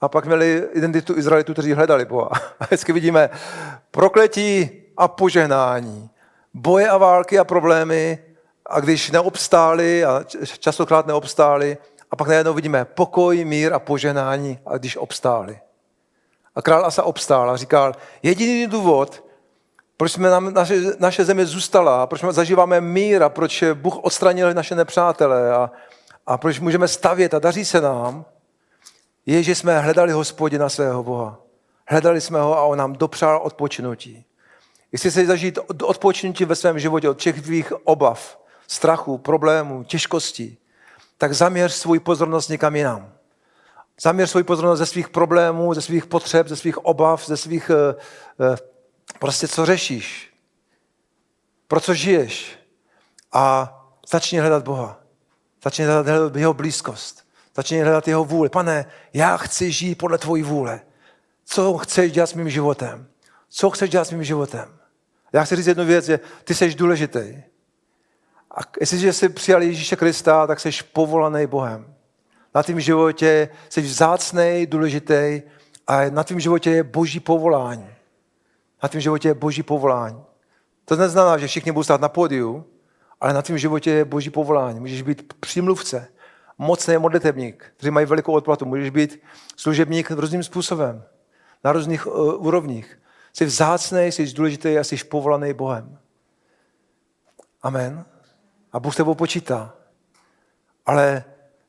a pak měli identitu Izraelitů, kteří hledali Boha. A vždycky vidíme prokletí a požehnání, boje a války a problémy, a když neobstáli, a častokrát neobstáli, a pak najednou vidíme pokoj, mír a poženání, a když obstáli. A král Asa obstál a říkal, jediný důvod, proč jsme nám, naše, naše země zůstala, proč zažíváme mír a proč Bůh odstranil naše nepřátele a, a proč můžeme stavět a daří se nám, je, že jsme hledali hospodina svého Boha. Hledali jsme ho a on nám dopřál odpočinutí. Jestli chceš zažít odpočinutí ve svém životě od všech tvých obav, strachu, problémů, těžkostí, tak zaměř svůj pozornost někam jinam. Zaměř svůj pozornost ze svých problémů, ze svých potřeb, ze svých obav, ze svých, eh, eh, prostě co řešíš, pro co žiješ a začni hledat Boha. Začni hledat jeho blízkost. Začni hledat jeho vůli. Pane, já chci žít podle tvojí vůle. Co chceš dělat s mým životem? Co chceš dělat s mým životem? Já chci říct jednu věc, že ty jsi důležitý. A jestliže jsi přijal Ježíše Krista, tak jsi povolaný Bohem. Na tvém životě jsi vzácný, důležitý a na tvém životě je boží povolání. Na tvém životě je boží povolání. To neznamená, že všichni budou stát na pódiu, ale na tvém životě je boží povolání. Můžeš být přímluvce, mocný modlitebník, kteří mají velikou odplatu. Můžeš být služebník různým způsobem, na různých uh, úrovních. Jsi vzácný, jsi důležitý a jsi povolaný Bohem. Amen. A Bůh s tebou počítá. Ale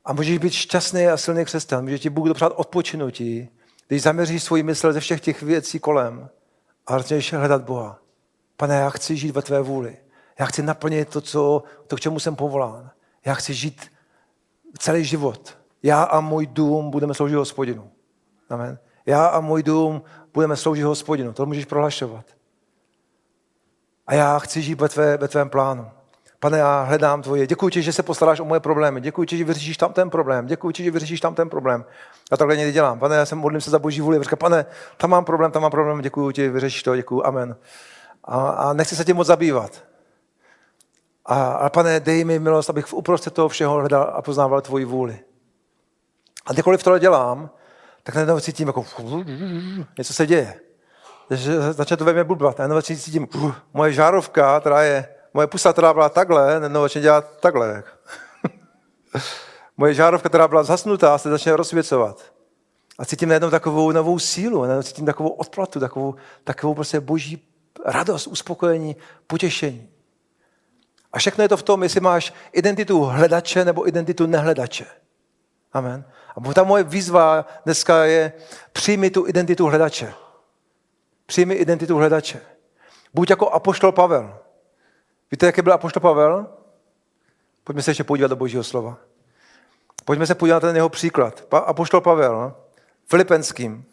a můžeš být šťastný a silný křesťan. Může ti Bůh dopřát odpočinutí, když zaměříš svoji mysl ze všech těch věcí kolem a začneš hledat Boha. Pane, já chci žít ve tvé vůli. Já chci naplnit to, co, to, k čemu jsem povolán. Já chci žít celý život. Já a můj dům budeme sloužit hospodinu. Amen. Já a můj dům budeme sloužit hospodinu. To můžeš prohlašovat. A já chci žít ve, tvé, ve tvém plánu. Pane, já hledám tvoje. Děkuji ti, že se postaráš o moje problémy. Děkuji ti, že vyřešíš tam ten problém. Děkuji ti, že vyřešíš tam ten problém. Já takhle někdy dělám. Pane, já jsem modlím se za boží vůli. Říkám, pane, tam mám problém, tam mám problém. Děkuji ti, vyřešíš to. Děkuji. Amen. A, a nechci se tím moc zabývat. A, a pane, dej mi milost, abych v uprostřed toho všeho hledal a poznával tvoji vůli. A kdykoliv tohle dělám, tak najednou cítím, jako něco se děje. Takže začne to ve mně blblat. Najednou cítím, moje žárovka, která je moje pusa, která byla takhle, najednou začne dělat takhle. moje žárovka, která byla zhasnutá, se začne rozsvěcovat. A cítím najednou takovou novou sílu, najednou cítím takovou odplatu, takovou, takovou prostě boží radost, uspokojení, potěšení. A všechno je to v tom, jestli máš identitu hledače nebo identitu nehledače. Amen. A ta moje výzva dneska je přijmi tu identitu hledače. Přijmi identitu hledače. Buď jako apoštol Pavel. Víte, jaký byl apoštol Pavel? Pojďme se ještě podívat do Božího slova. Pojďme se podívat na ten jeho příklad. Apoštol Pavel, Filipenským.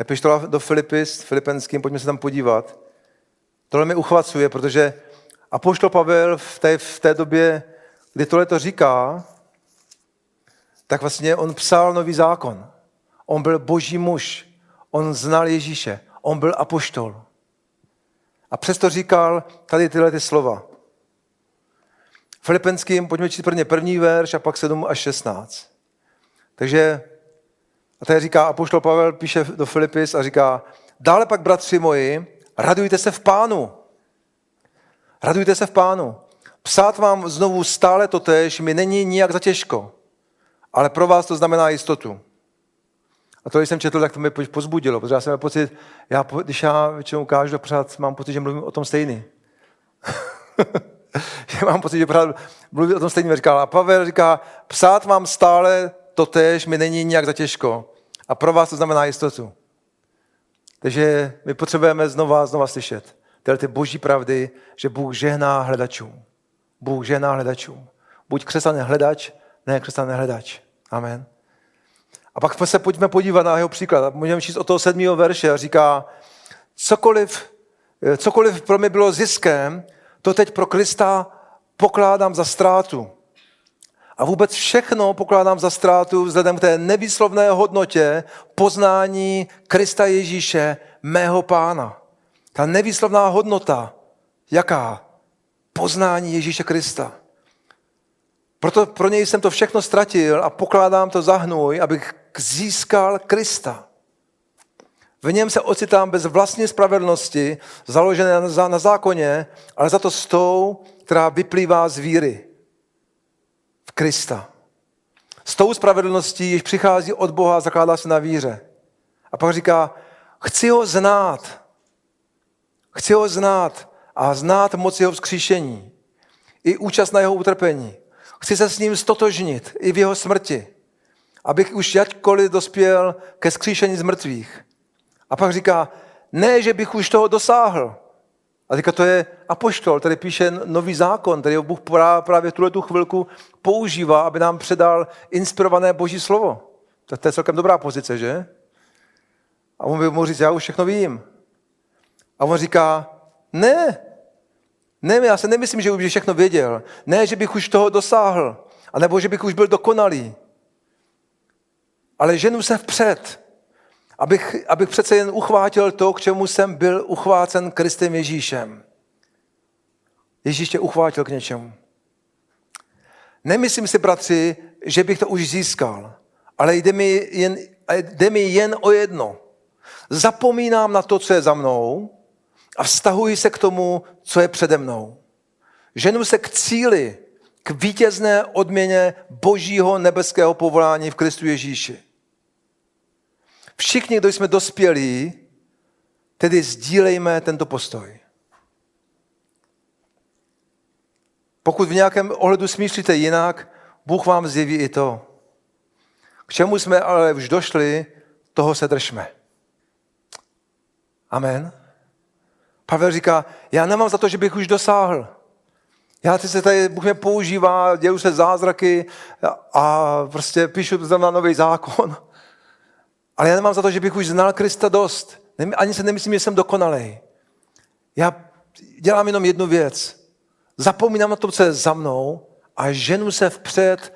Epištola do Filipis, Filipenským, pojďme se tam podívat. Tohle mi uchvacuje, protože Apoštol Pavel v té, v té době, kdy tohle to říká, tak vlastně on psal nový zákon. On byl boží muž. On znal Ježíše. On byl apoštol. A přesto říkal tady tyhle ty slova. Filipenským, pojďme číst první verš a pak 7 až 16. Takže, a tady říká, apoštol Pavel píše do Filipis a říká, dále pak, bratři moji, radujte se v pánu. Radujte se v pánu. Psát vám znovu stále to tež mi není nijak za těžko, ale pro vás to znamená jistotu. A to, když jsem četl, tak to mě pozbudilo, protože já jsem měl pocit, já, když já většinou ukážu, pořád mám pocit, že mluvím o tom stejný. mám pocit, že pořád mluvím o tom stejný. Říkal. A Pavel říká, psát vám stále to tež mi není nijak za těžko. A pro vás to znamená jistotu. Takže my potřebujeme znova, znova slyšet tyhle ty boží pravdy, že Bůh žehná hledačům. Bůh žehná hledačům. Buď křesťan hledač, ne křesťan hledač. Amen. A pak se pojďme podívat na jeho příklad. Můžeme číst o toho sedmého verše a říká, cokoliv, cokoliv pro mě bylo ziskem, to teď pro Krista pokládám za ztrátu. A vůbec všechno pokládám za ztrátu vzhledem k té nevýslovné hodnotě poznání Krista Ježíše, mého pána. Ta nevýslovná hodnota, jaká? Poznání Ježíše Krista. Proto pro něj jsem to všechno ztratil a pokládám to za hnůj, abych získal Krista. V něm se ocitám bez vlastní spravedlnosti, založené na, zákoně, ale za to s tou, která vyplývá z víry Krista. S tou spravedlností, již přichází od Boha zakládá se na víře. A pak říká, chci ho znát. Chci ho znát a znát moc jeho vzkříšení. I účast na jeho utrpení. Chci se s ním stotožnit i v jeho smrti. Abych už jakkoliv dospěl ke skříšení z mrtvých. A pak říká, ne, že bych už toho dosáhl. A teďka to je apoštol, který píše nový zákon, který Bůh právě tuhle tu chvilku používá, aby nám předal inspirované boží slovo. Tak to je celkem dobrá pozice, že? A on by mohl říct, já už všechno vím. A on říká, ne, ne, já se nemyslím, že už všechno věděl. Ne, že bych už toho dosáhl. A nebo že bych už byl dokonalý. Ale ženu se vpřed. Abych, abych přece jen uchvátil to, k čemu jsem byl uchvácen Kristem Ježíšem. Ježíš tě uchvátil k něčemu. Nemyslím si, bratři, že bych to už získal, ale jde mi jen, jde mi jen o jedno. Zapomínám na to, co je za mnou a vztahuji se k tomu, co je přede mnou. Ženu se k cíli, k vítězné odměně božího nebeského povolání v Kristu Ježíši. Všichni, kdo jsme dospělí, tedy sdílejme tento postoj. Pokud v nějakém ohledu smýšlíte jinak, Bůh vám zjeví i to. K čemu jsme ale už došli, toho se držme. Amen. Pavel říká, já nemám za to, že bych už dosáhl. Já se tady, Bůh mě používá, dělou se zázraky a prostě píšu na nový zákon. Ale já nemám za to, že bych už znal Krista dost. Ani se nemyslím, že jsem dokonalý. Já dělám jenom jednu věc. Zapomínám na to, co je za mnou a ženu se vpřed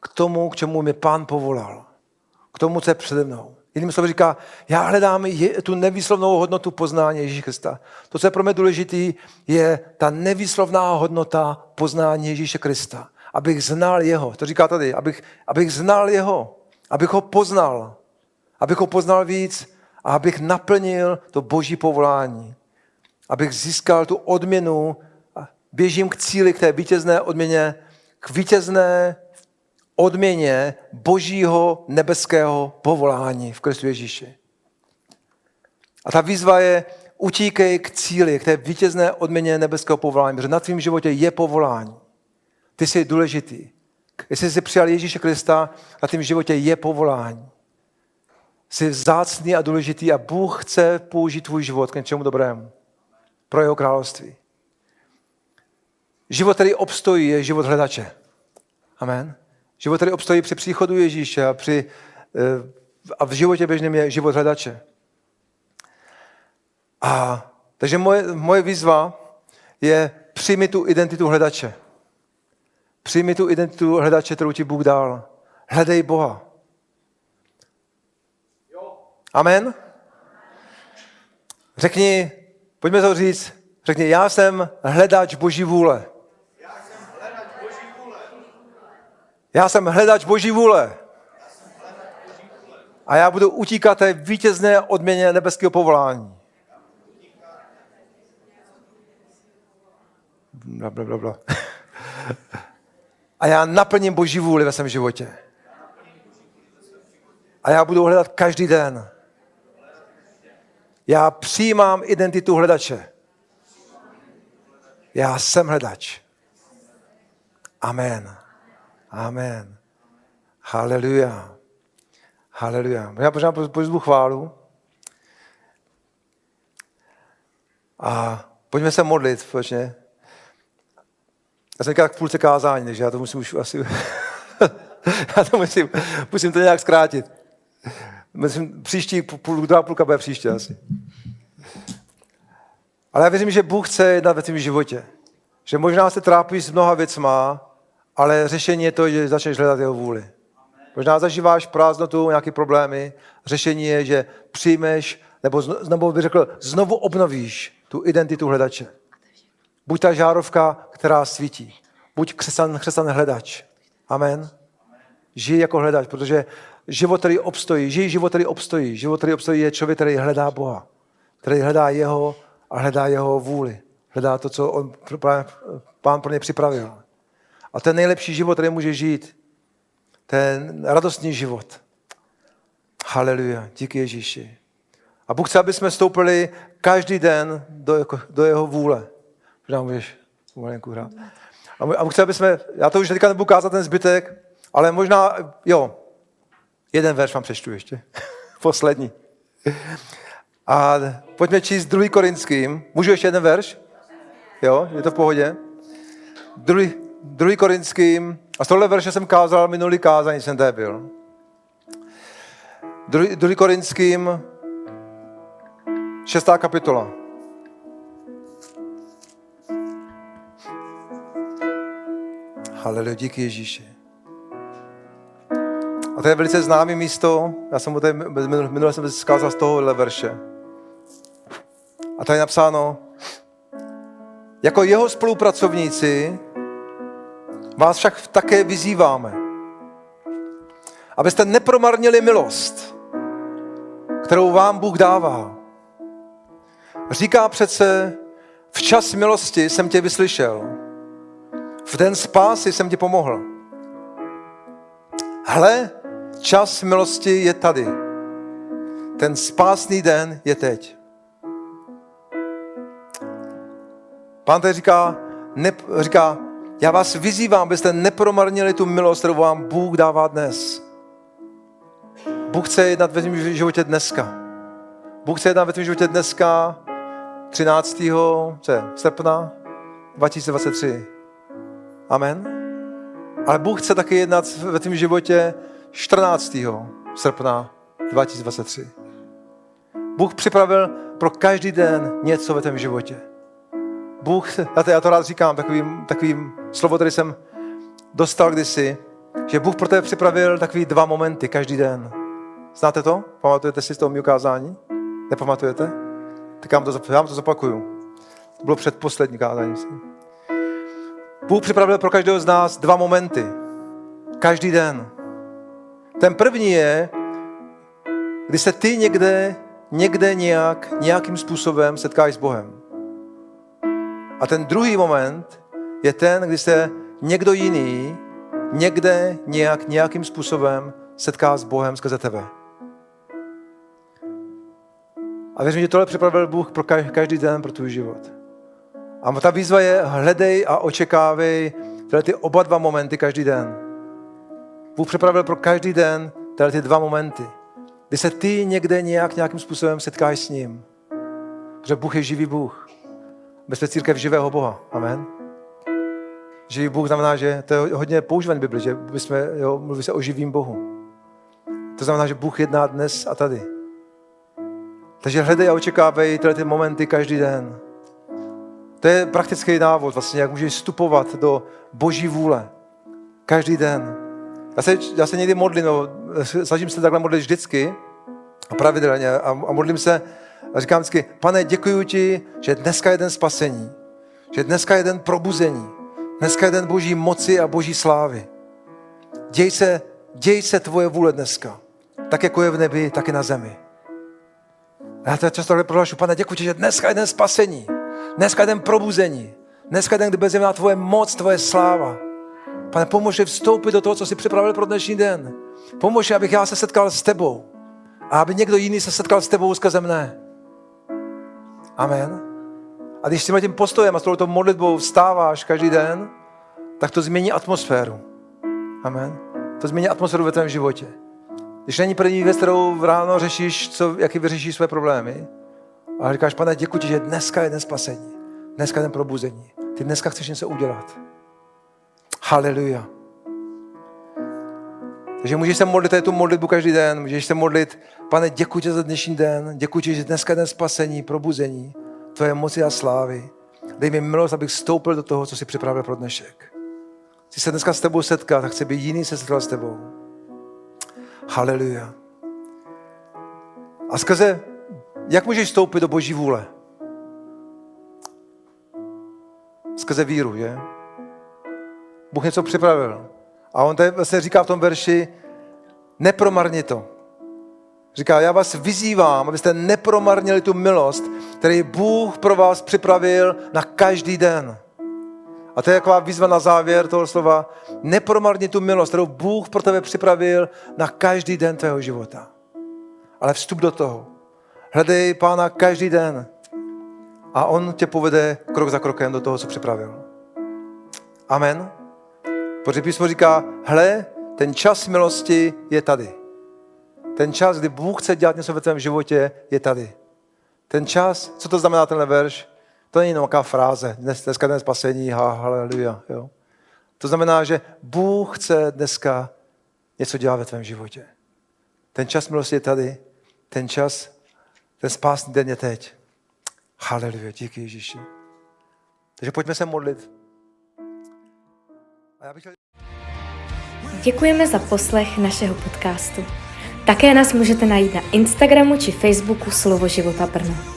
k tomu, k čemu mi pán povolal. K tomu, co je přede mnou. Jiným slovem říká, já hledám tu nevýslovnou hodnotu poznání Ježíše Krista. To, co je pro mě důležité, je ta nevýslovná hodnota poznání Ježíše Krista. Abych znal jeho. To říká tady, abych, abych znal jeho. Abych ho poznal. Abych ho poznal víc a abych naplnil to boží povolání. Abych získal tu odměnu, běžím k cíli, k té vítězné odměně, k vítězné odměně božího nebeského povolání v Kristu Ježíši. A ta výzva je, utíkej k cíli, k té vítězné odměně nebeského povolání, protože na tvém životě je povolání. Ty jsi důležitý. Jestli jsi přijal Ježíše Krista, na tvém životě je povolání. Jsi vzácný a důležitý a Bůh chce použít tvůj život k něčemu dobrému. Pro jeho království. Život, který obstojí, je život hledače. Amen. Život, který obstojí při příchodu Ježíše a, při, eh, a v životě běžném je život hledače. A, takže moje, moje výzva je přijmi tu identitu hledače. Přijmi tu identitu hledače, kterou ti Bůh dal. Hledej Boha. Amen? Řekni, pojďme to říct, řekni, já jsem hledač Boží vůle. Já jsem hledač Boží vůle. A já budu utíkat té vítězné odměně nebeského povolání. Bla, bla, bla, bla. A já naplním Boží vůli ve svém životě. A já budu hledat každý den. Já přijímám identitu hledače. Já jsem hledač. Amen. Amen. Haleluja. Haleluja. Já pořád pozvu chválu. A pojďme se modlit společně. Já jsem k půlce kázání, takže já to musím už asi... já to musím, musím to nějak zkrátit. Myslím, příští půl, druhá půlka bude příště asi. Ale já věřím, že Bůh chce jednat ve tvém životě. Že možná se trápíš s mnoha věcma, ale řešení je to, že začneš hledat jeho vůli. Možná zažíváš prázdnotu, nějaké problémy. Řešení je, že přijmeš, nebo, nebo bych řekl, znovu obnovíš tu identitu hledače. Buď ta žárovka, která svítí. Buď křesan, křesan hledač. Amen. Žij jako hledač, protože život, který obstojí, žij život, který obstojí. Život, který obstojí, je člověk, který hledá Boha. Který hledá jeho a hledá jeho vůli. Hledá to, co on, pán pro ně připravil. A ten nejlepší život, který může žít. Ten radostný život. Haleluja. Díky Ježíši. A Bůh chce, aby jsme stoupili každý den do, jako, do jeho vůle. Možná můžeš malinkou hrát. A Bůh chce, aby jsme, já to už teďka nebudu kázat ten zbytek, ale možná, jo, jeden verš vám přečtu ještě. Poslední. A pojďme číst druhý korinským. Můžu ještě jeden verš? Jo, je to v pohodě? Druhý, 2. Korinským, a z tohle verše jsem kázal minulý kázání, jsem tady byl. 2. Korinským, 6. kapitola. Haleluja, díky Ježíši. A to je velice známé místo. Já jsem tady, minule jsem zkázal z tohohle verše. A tady je napsáno, jako jeho spolupracovníci vás však také vyzýváme, abyste nepromarnili milost, kterou vám Bůh dává. Říká přece, v čas milosti jsem tě vyslyšel, v den spásy jsem ti pomohl. Hle, čas milosti je tady. Ten spásný den je teď. Pán tady říká, ne, říká, já vás vyzývám, abyste nepromarnili tu milost, kterou vám Bůh dává dnes. Bůh chce jednat ve tvém životě dneska. Bůh chce jednat ve tvém životě dneska 13. Co srpna 2023. Amen. Ale Bůh chce taky jednat ve tvém životě 14. srpna 2023. Bůh připravil pro každý den něco ve tvém životě. Bůh, já to, já to rád říkám, takovým, takovým slovo, který jsem dostal kdysi, že Bůh pro tebe připravil takový dva momenty každý den. Znáte to? Pamatujete si z toho mého kázání? Nepamatujete? Tak já vám to, já vám to zopakuju. To bylo předposlední kázání. Bůh připravil pro každého z nás dva momenty. Každý den. Ten první je, kdy se ty někde, někde nějak, nějakým způsobem setkáš s Bohem. A ten druhý moment je ten, kdy se někdo jiný někde nějak, nějakým způsobem setká s Bohem skrze tebe. A věřím, že tohle připravil Bůh pro každý den pro tvůj život. A ta výzva je hledej a očekávej tyhle ty oba dva momenty každý den. Bůh připravil pro každý den tyhle ty dva momenty, kdy se ty někde nějak, nějakým způsobem setkáš s ním. Protože Bůh je živý Bůh. My jsme církev živého Boha. Amen. Živý Bůh znamená, že to je hodně používané Bibli, že jsme, jo, mluví se o živým Bohu. To znamená, že Bůh jedná dnes a tady. Takže hledej a očekávej tyhle ty momenty každý den. To je praktický návod, vlastně, jak můžeš vstupovat do boží vůle. Každý den. Já se, já se někdy modlím, no, snažím se takhle modlit vždycky a pravidelně a, a modlím se a říkám vždycky, pane, děkuji ti, že dneska je den spasení, že dneska je den probuzení, dneska je den boží moci a boží slávy. Děj se, děj se tvoje vůle dneska, tak jako je v nebi, tak i na zemi. A já to často takhle prohlašu, pane, děkuji ti, že dneska je den spasení, dneska je den probuzení, dneska je den, kdy bude zjevná tvoje moc, tvoje sláva. Pane, pomůž mi vstoupit do toho, co jsi připravil pro dnešní den. Pomůž, abych já se setkal s tebou a aby někdo jiný se setkal s tebou skrze mne. Amen. A když s tím postojem a s touto modlitbou vstáváš každý den, tak to změní atmosféru. Amen. To změní atmosféru ve tvém životě. Když není první věc, kterou v ráno řešíš, co, jaký vyřešíš své problémy, a říkáš, pane, děkuji ti, že dneska je den spasení. Dneska je den probuzení. Ty dneska chceš něco udělat. Haleluja. Takže můžeš se modlit tu modlitbu každý den, můžeš se modlit, pane, děkuji ti za dnešní den, děkuji ti, že dneska je den spasení, probuzení, tvoje moci a slávy. Dej mi milost, abych vstoupil do toho, co jsi připravil pro dnešek. Chci se dneska s tebou setkat a chci být jiný se setkal s tebou. Haleluja. A skrze, jak můžeš vstoupit do boží vůle? Skrze víru, že? Bůh něco připravil. A on tady vlastně říká v tom verši, nepromarni to. Říká, já vás vyzývám, abyste nepromarnili tu milost, který Bůh pro vás připravil na každý den. A to je taková výzva na závěr toho slova. Nepromarni tu milost, kterou Bůh pro tebe připravil na každý den tvého života. Ale vstup do toho. Hledej Pána každý den. A On tě povede krok za krokem do toho, co připravil. Amen. Protože písmo říká, hle, ten čas milosti je tady. Ten čas, kdy Bůh chce dělat něco ve tvém životě, je tady. Ten čas, co to znamená tenhle verš? To není jenom nějaká fráze. Dnes, dneska den spasení, ha, haleluja. Jo? To znamená, že Bůh chce dneska něco dělat ve tvém životě. Ten čas milosti je tady. Ten čas, ten spásný den je teď. Haleluja, díky Ježíši. Takže pojďme se modlit. A já bych. Děkujeme za poslech našeho podcastu. Také nás můžete najít na Instagramu či Facebooku Slovo života Brno.